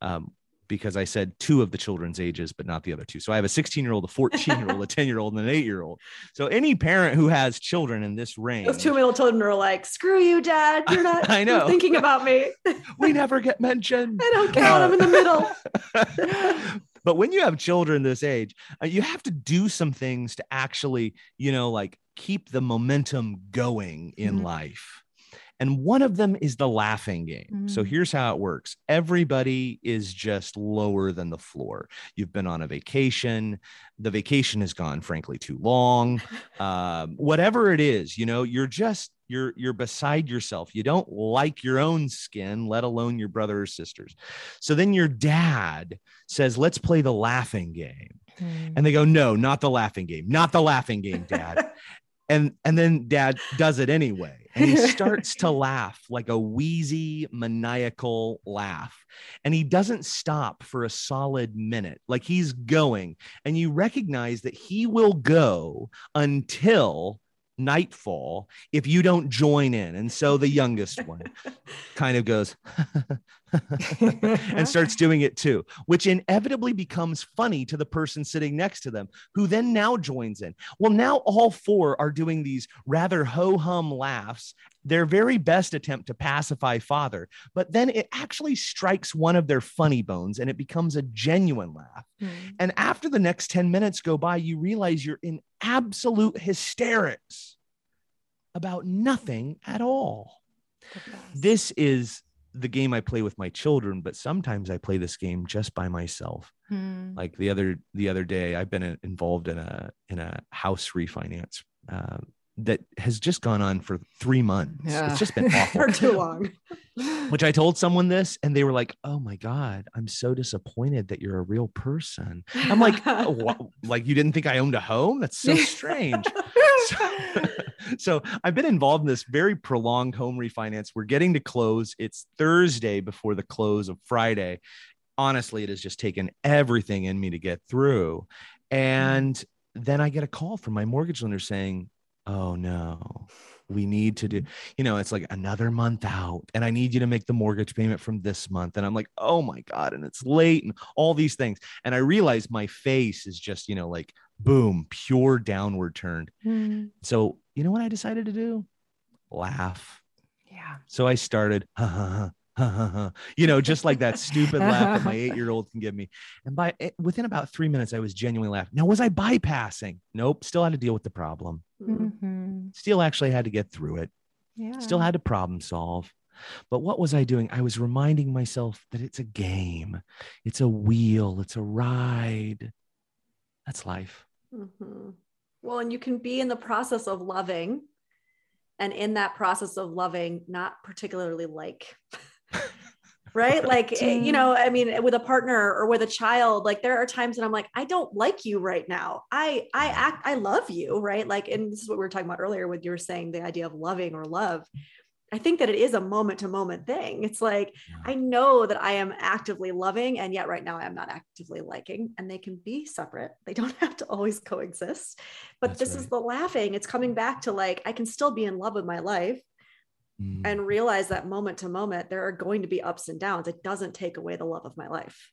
Um, because I said two of the children's ages, but not the other two. So I have a 16 year old, a 14 year old, a 10 year old, and an eight year old. So any parent who has children in this range, those two little children are like, "Screw you, Dad! You're not. I know. thinking about me. we never get mentioned. I don't count. Uh, I'm in the middle." but when you have children this age, uh, you have to do some things to actually, you know, like keep the momentum going in mm-hmm. life. And one of them is the laughing game. Mm-hmm. So mm. here's how it works everybody is just lower than the floor. You've been on a vacation, the vacation has gone, frankly, too long. Um, whatever it is, you know, you're just you're you're beside yourself you don't like your own skin let alone your brother or sisters so then your dad says let's play the laughing game mm. and they go no not the laughing game not the laughing game dad and and then dad does it anyway and he starts to laugh like a wheezy maniacal laugh. And he doesn't stop for a solid minute. Like he's going and you recognize that he will go until nightfall if you don't join in. And so the youngest one kind of goes and starts doing it too, which inevitably becomes funny to the person sitting next to them, who then now joins in. Well, now all four are doing these rather ho hum laughs, their very best attempt to pacify father, but then it actually strikes one of their funny bones and it becomes a genuine laugh. Mm. And after the next 10 minutes go by, you realize you're in absolute hysterics about nothing at all. This is the game I play with my children, but sometimes I play this game just by myself. Hmm. Like the other the other day, I've been involved in a in a house refinance uh, that has just gone on for three months. Yeah. It's just been awful. for too long. Which I told someone this, and they were like, "Oh my god, I'm so disappointed that you're a real person." I'm like, oh, "Like you didn't think I owned a home? That's so strange." so, so I've been involved in this very prolonged home refinance. We're getting to close. It's Thursday before the close of Friday. Honestly, it has just taken everything in me to get through. Mm-hmm. And then I get a call from my mortgage lender saying, Oh no, we need to do, you know, it's like another month out and I need you to make the mortgage payment from this month. And I'm like, oh my God, and it's late and all these things. And I realize my face is just, you know, like boom, pure downward turned. Mm. So, you know what I decided to do? Laugh. Yeah. So I started, ha, ha, ha, you know, just like that stupid laugh that my eight year old can give me. And by eh, within about three minutes, I was genuinely laughing. Now, was I bypassing? Nope. Still had to deal with the problem. Mm-hmm. Still actually had to get through it. Yeah. Still had to problem solve. But what was I doing? I was reminding myself that it's a game, it's a wheel, it's a ride. That's life. Mm-hmm. Well, and you can be in the process of loving, and in that process of loving, not particularly like. right like eh, you know i mean with a partner or with a child like there are times that i'm like i don't like you right now i i act i love you right like and this is what we were talking about earlier with you were saying the idea of loving or love I think that it is a moment to moment thing. It's like. I know that I am actively loving, and yet right now I am not actively liking, and they can be separate. They don't have to always coexist. But That's this right. is the laughing. It's coming back to like, I can still be in love with my life mm. and realize that moment to moment, there are going to be ups and downs. It doesn't take away the love of my life.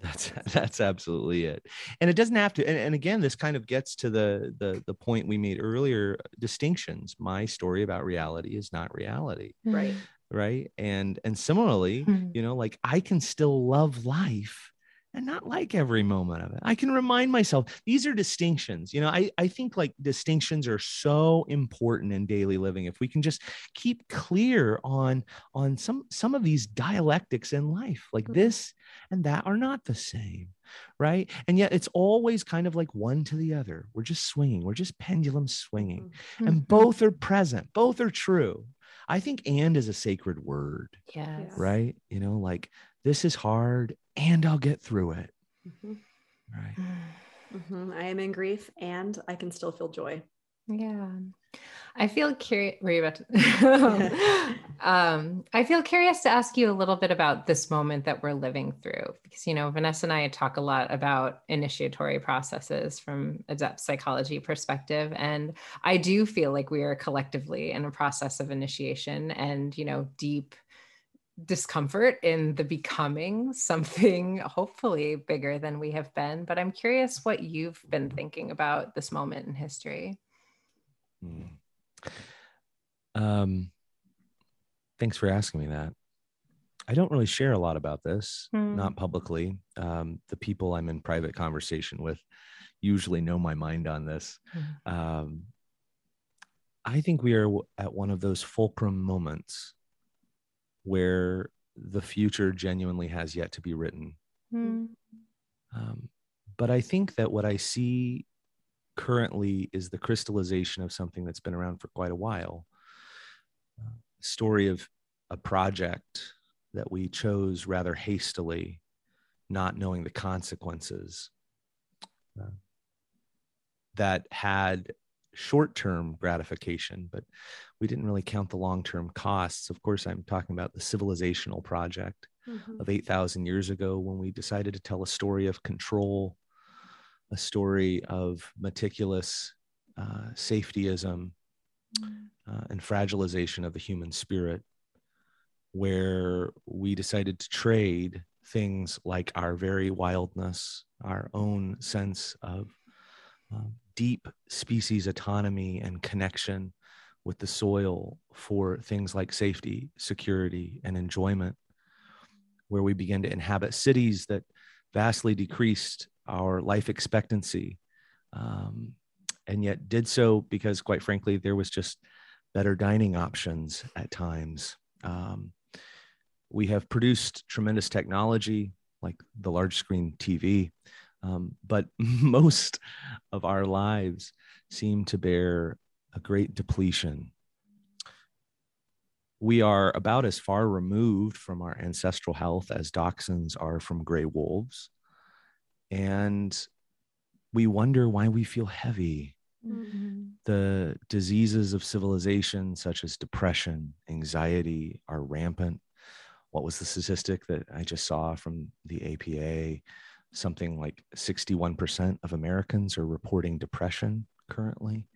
That's that's absolutely it. And it doesn't have to. And, and again, this kind of gets to the the the point we made earlier: distinctions. My story about reality is not reality. Right. Right. And and similarly, mm-hmm. you know, like I can still love life and not like every moment of it. I can remind myself these are distinctions. You know, I, I think like distinctions are so important in daily living. If we can just keep clear on on some some of these dialectics in life, like mm-hmm. this and that are not the same, right? And yet it's always kind of like one to the other. We're just swinging, we're just pendulum swinging, mm-hmm. and both are present, both are true. I think and is a sacred word. Yes. Right. You know, like this is hard and I'll get through it. Mm-hmm. Right. Mm-hmm. I am in grief and I can still feel joy. Yeah. I feel curious. Were you about to? um, I feel curious to ask you a little bit about this moment that we're living through, because you know Vanessa and I talk a lot about initiatory processes from a depth psychology perspective, and I do feel like we are collectively in a process of initiation and you know deep discomfort in the becoming something hopefully bigger than we have been. But I'm curious what you've been thinking about this moment in history. Hmm. Um, thanks for asking me that. I don't really share a lot about this, mm. not publicly. Um, the people I'm in private conversation with usually know my mind on this. Mm. Um, I think we are at one of those fulcrum moments where the future genuinely has yet to be written. Mm. Um, but I think that what I see currently is the crystallization of something that's been around for quite a while. Uh, story of a project that we chose rather hastily, not knowing the consequences, uh, that had short term gratification, but we didn't really count the long term costs. Of course, I'm talking about the civilizational project mm-hmm. of 8,000 years ago when we decided to tell a story of control, a story of meticulous uh, safetyism mm-hmm. uh, and fragilization of the human spirit, where we decided to trade things like our very wildness, our own sense of um, deep species autonomy and connection with the soil for things like safety, security, and enjoyment, where we begin to inhabit cities that vastly decreased our life expectancy, um, and yet did so because, quite frankly, there was just better dining options at times. Um, we have produced tremendous technology like the large screen TV, um, but most of our lives seem to bear a great depletion. We are about as far removed from our ancestral health as dachshunds are from gray wolves. And we wonder why we feel heavy. Mm-hmm. The diseases of civilization, such as depression, anxiety, are rampant. What was the statistic that I just saw from the APA? Something like 61% of Americans are reporting depression currently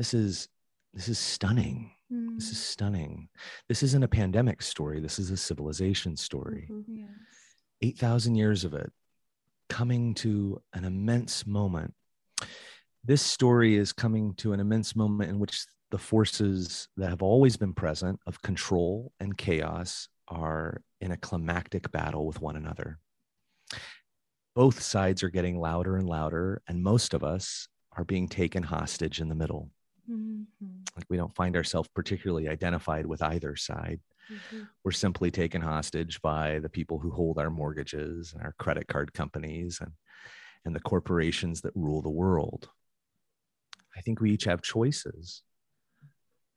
this is this is stunning mm. this is mm. stunning this isn't a pandemic story this is a civilization story mm-hmm. yes. 8000 years of it coming to an immense moment this story is coming to an immense moment in which the forces that have always been present of control and chaos are in a climactic battle with one another both sides are getting louder and louder and most of us are being taken hostage in the middle Mm-hmm. Like we don't find ourselves particularly identified with either side. Mm-hmm. We're simply taken hostage by the people who hold our mortgages and our credit card companies and, and the corporations that rule the world. I think we each have choices.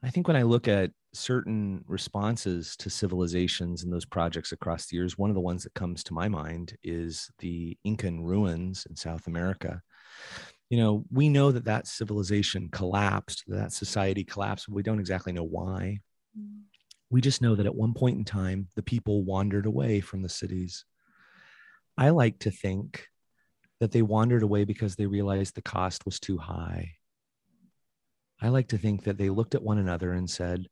I think when I look at certain responses to civilizations and those projects across the years, one of the ones that comes to my mind is the Incan ruins in South America. You know, we know that that civilization collapsed, that society collapsed. But we don't exactly know why. We just know that at one point in time, the people wandered away from the cities. I like to think that they wandered away because they realized the cost was too high I like to think that they looked at one another and said,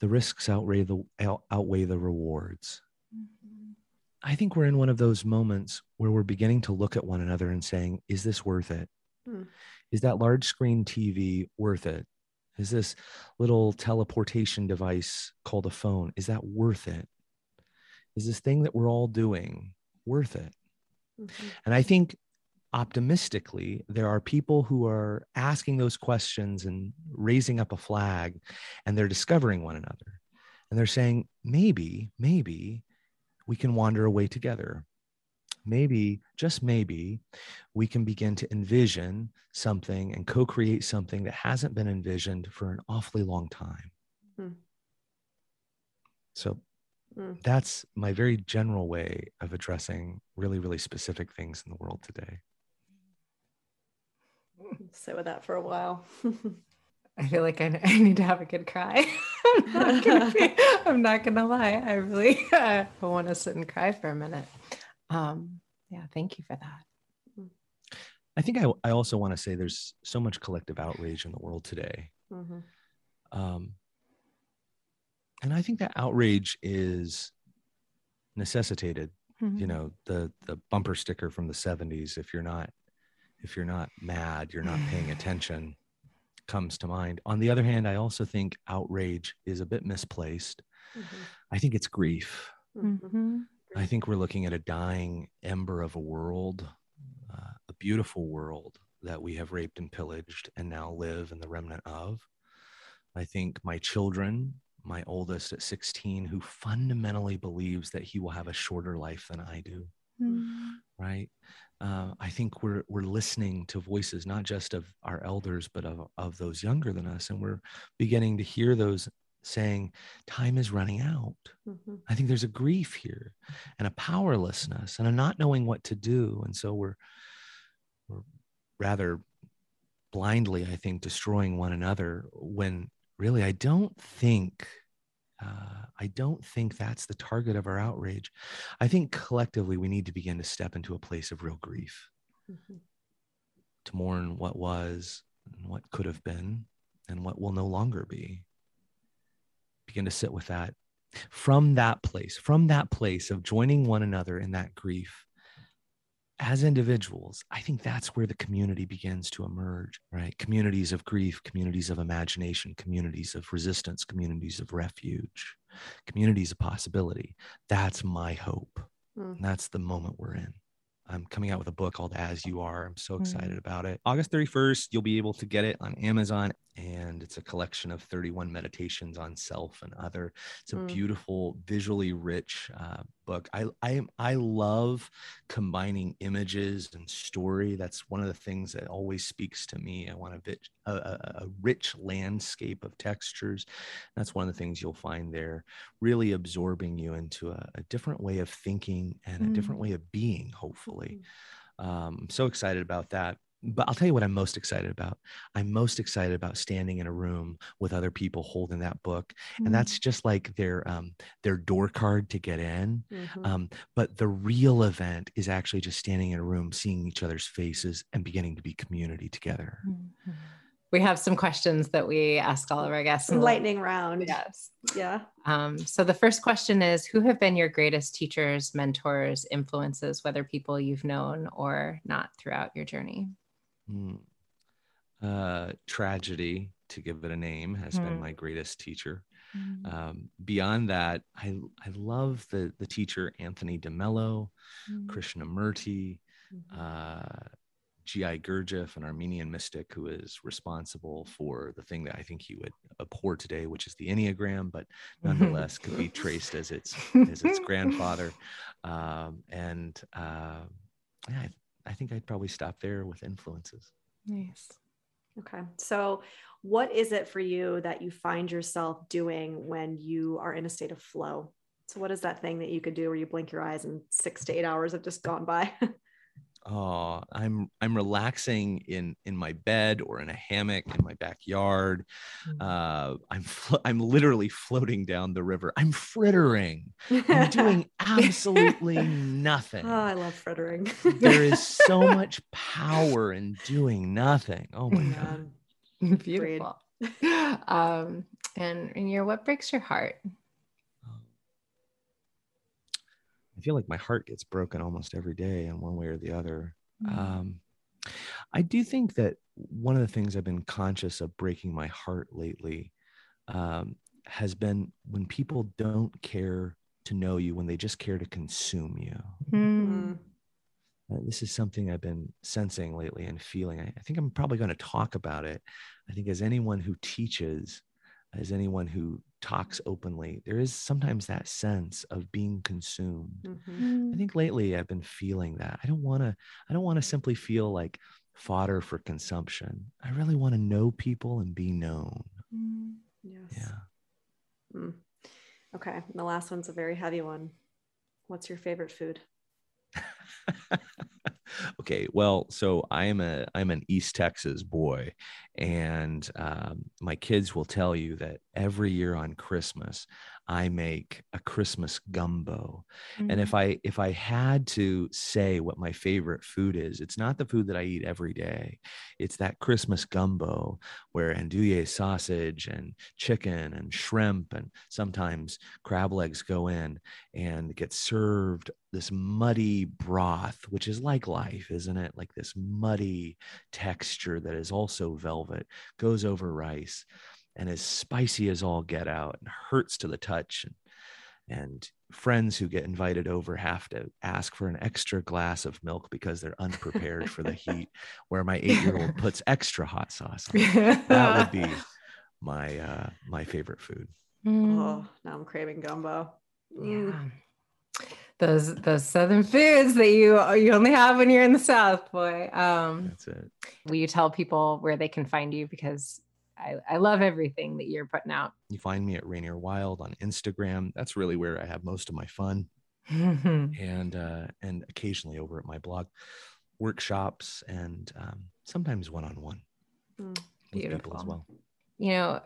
the risks outweigh the outweigh the rewards. Mm-hmm. I think we're in one of those moments where we're beginning to look at one another and saying, is this worth it? Hmm. Is that large screen TV worth it? Is this little teleportation device called a phone, is that worth it? Is this thing that we're all doing worth it? Mm-hmm. And I think optimistically, there are people who are asking those questions and raising up a flag, and they're discovering one another. And they're saying, maybe, maybe we can wander away together. Maybe, just maybe, we can begin to envision something and co create something that hasn't been envisioned for an awfully long time. Hmm. So mm. that's my very general way of addressing really, really specific things in the world today sit with that for a while. I feel like I, I, need to have a good cry. I'm, not gonna be, I'm not gonna lie. I really uh, want to sit and cry for a minute. Um, yeah, thank you for that. I think I, I also want to say there's so much collective outrage in the world today. Mm-hmm. Um, and I think that outrage is necessitated. Mm-hmm. You know, the the bumper sticker from the 70s, if you're not if you're not mad, you're not paying attention, comes to mind. On the other hand, I also think outrage is a bit misplaced. Mm-hmm. I think it's grief. Mm-hmm. I think we're looking at a dying ember of a world, uh, a beautiful world that we have raped and pillaged and now live in the remnant of. I think my children, my oldest at 16, who fundamentally believes that he will have a shorter life than I do, mm. right? uh, I think we're we're listening to voices not just of our elders, but of of those younger than us, and we're beginning to hear those saying, "Time is running out." Mm-hmm. I think there's a grief here, and a powerlessness, and a not knowing what to do, and so we're we're rather blindly, I think, destroying one another. When really, I don't think uh, I don't think that's the target of our outrage. I think collectively we need to begin to step into a place of real grief, mm-hmm. to mourn what was and what could have been and what will no longer be. Begin to sit with that. From that place, from that place of joining one another in that grief, as individuals, I think that's where the community begins to emerge, right? Communities of grief, communities of imagination, communities of resistance, communities of refuge, communities of possibility. That's my hope. Mm. that's the moment we're in. I'm coming out with a book called As You Are. I'm so excited mm. about it. August 31st, you'll be able to get it on Amazon. And it's a collection of 31 meditations on self and other. It's a mm. beautiful, visually rich uh, book. I, I I love combining images and story. That's one of the things that always speaks to me. I want a, bit, a, a rich landscape of textures. That's one of the things you'll find there, really absorbing you into a, a different way of thinking and mm. a different way of being. Hopefully, mm. um, I'm so excited about that but I'll tell you what I'm most excited about. I'm most excited about standing in a room with other people holding that book, mm-hmm. and that's just like their um, their door card to get in. Mm-hmm. Um, but the real event is actually just standing in a room, seeing each other's faces, and beginning to be community together. Mm-hmm. We have some questions that we ask all of our guests. Lightning round. Yes. Yeah. Um, so the first question is Who have been your greatest teachers, mentors, influences, whether people you've known or not throughout your journey? Mm. Uh, tragedy, to give it a name, has mm. been my greatest teacher. Mm. Um, beyond that, I I love the the teacher Anthony DeMello, mm. Krishnamurti, mm-hmm. uh, G.I. Gurdjieff, an Armenian mystic who is responsible for the thing that I think he would abhor today, which is the Enneagram, but nonetheless could be traced as its as its grandfather. Um, and uh, yeah, I, I think I'd probably stop there with influences. Nice. Okay. So, what is it for you that you find yourself doing when you are in a state of flow? So, what is that thing that you could do where you blink your eyes and six to eight hours have just gone by? oh i'm i'm relaxing in in my bed or in a hammock in my backyard. Mm. uh i'm flo- i'm literally floating down the river. I'm frittering. I'm doing absolutely nothing. Oh i love frittering. There is so much power in doing nothing. Oh my god. Beautiful. Um and and your what breaks your heart I feel like my heart gets broken almost every day in one way or the other. Mm-hmm. Um, I do think that one of the things I've been conscious of breaking my heart lately um, has been when people don't care to know you, when they just care to consume you. Mm-hmm. Uh, this is something I've been sensing lately and feeling. I, I think I'm probably going to talk about it. I think as anyone who teaches, as anyone who talks openly, there is sometimes that sense of being consumed. Mm-hmm. I think lately I've been feeling that. I don't want to, I don't want to simply feel like fodder for consumption. I really want to know people and be known. Mm, yes. Yeah. Mm. Okay. And the last one's a very heavy one. What's your favorite food? okay well so i'm a i'm an east texas boy and um, my kids will tell you that every year on christmas i make a christmas gumbo mm-hmm. and if mm. i if i had to say what my favorite food is it's not the food that i eat every day it's that christmas gumbo where andouille sausage and chicken and shrimp and sometimes crab legs go in and get served this muddy broth which is like life isn't it like this muddy texture that is also velvet goes over rice and as spicy as all get out and hurts to the touch and, and friends who get invited over have to ask for an extra glass of milk because they're unprepared for the heat where my eight-year-old puts extra hot sauce on. That would be my uh my favorite food. Mm. oh now i'm craving gumbo. Mm. yeah. Those those southern foods that you you only have when you're in the south boy. Um that's it. will you tell people where they can find you? Because I, I love everything that you're putting out. You find me at Rainier Wylde on Instagram. That's really where I have most of my fun. and uh, and occasionally over at my blog, workshops and um, sometimes one on one with people as well. You know,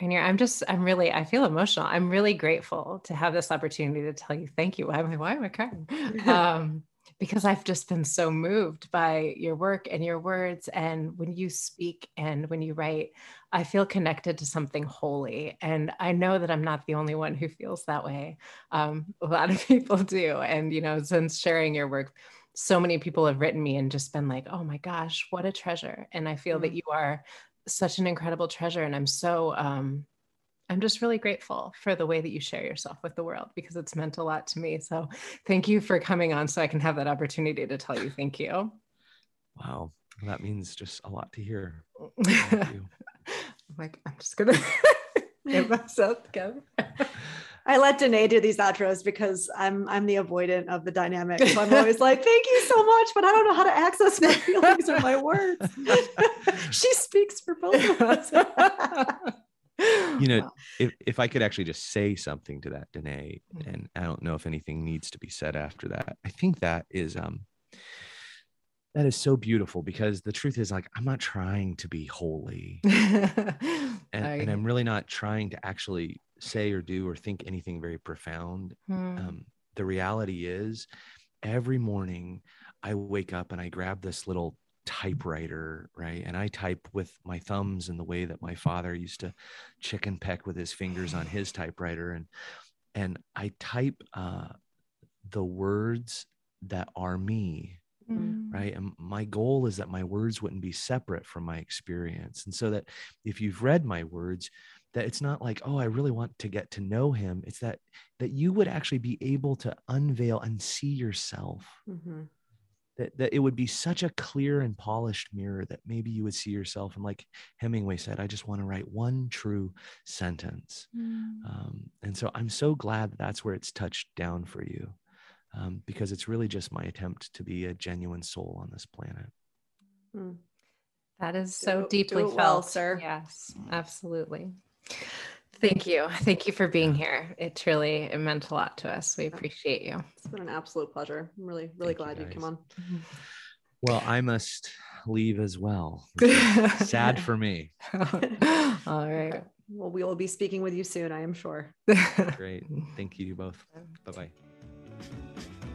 Rainier, I'm just, I'm really, I feel emotional. I'm really grateful to have this opportunity to tell you thank you. Why am I, why am I crying? um, because I've just been so moved by your work and your words. And when you speak and when you write, I feel connected to something holy. And I know that I'm not the only one who feels that way. Um, a lot of people do. And, you know, since sharing your work, so many people have written me and just been like, oh my gosh, what a treasure. And I feel mm-hmm. that you are such an incredible treasure. And I'm so, um, I'm just really grateful for the way that you share yourself with the world because it's meant a lot to me. So thank you for coming on so I can have that opportunity to tell you thank you. Wow. That means just a lot to hear. I'm like, I'm just going to get myself together. I let Danae do these outros because I'm I'm the avoidant of the dynamic. So I'm always like, thank you so much, but I don't know how to access my feelings or my words. she speaks for both of us you know, wow. if, if I could actually just say something to that, Danae, mm-hmm. and I don't know if anything needs to be said after that. I think that is um that is so beautiful because the truth is like I'm not trying to be holy. and, I... and, I'm really not trying to actually say or do or think anything very profound. Mm. Um, the reality is every morning I wake up and I grab this little typewriter, right? And I type with my thumbs in the way that my father used to chicken peck with his fingers on his typewriter. And and I type uh, the words that are me, mm. right? And my goal is that my words wouldn't be separate from my experience. And so that if you've read my words, that it's not like oh i really want to get to know him it's that that you would actually be able to unveil and see yourself mm-hmm that, that it would be such a clear and polished mirror that maybe you would see yourself and like hemingway said i just want to write one true sentence. Mm. um, and so i'm so glad that that's where it's touched down for you um, because it's really just my attempt to be a genuine soul on this planet. Mm. that is so do, deeply do felt. well, sir. Yes absolutely Thank you. Thank you for being here. It truly it meant a lot to us. We appreciate you. It's been an absolute pleasure. I'm really, really Thank glad you, you came on. Well, I must leave as well. Sad for me. All right. Well, we will be speaking with you soon, I am sure. Great. Thank you both. Bye bye.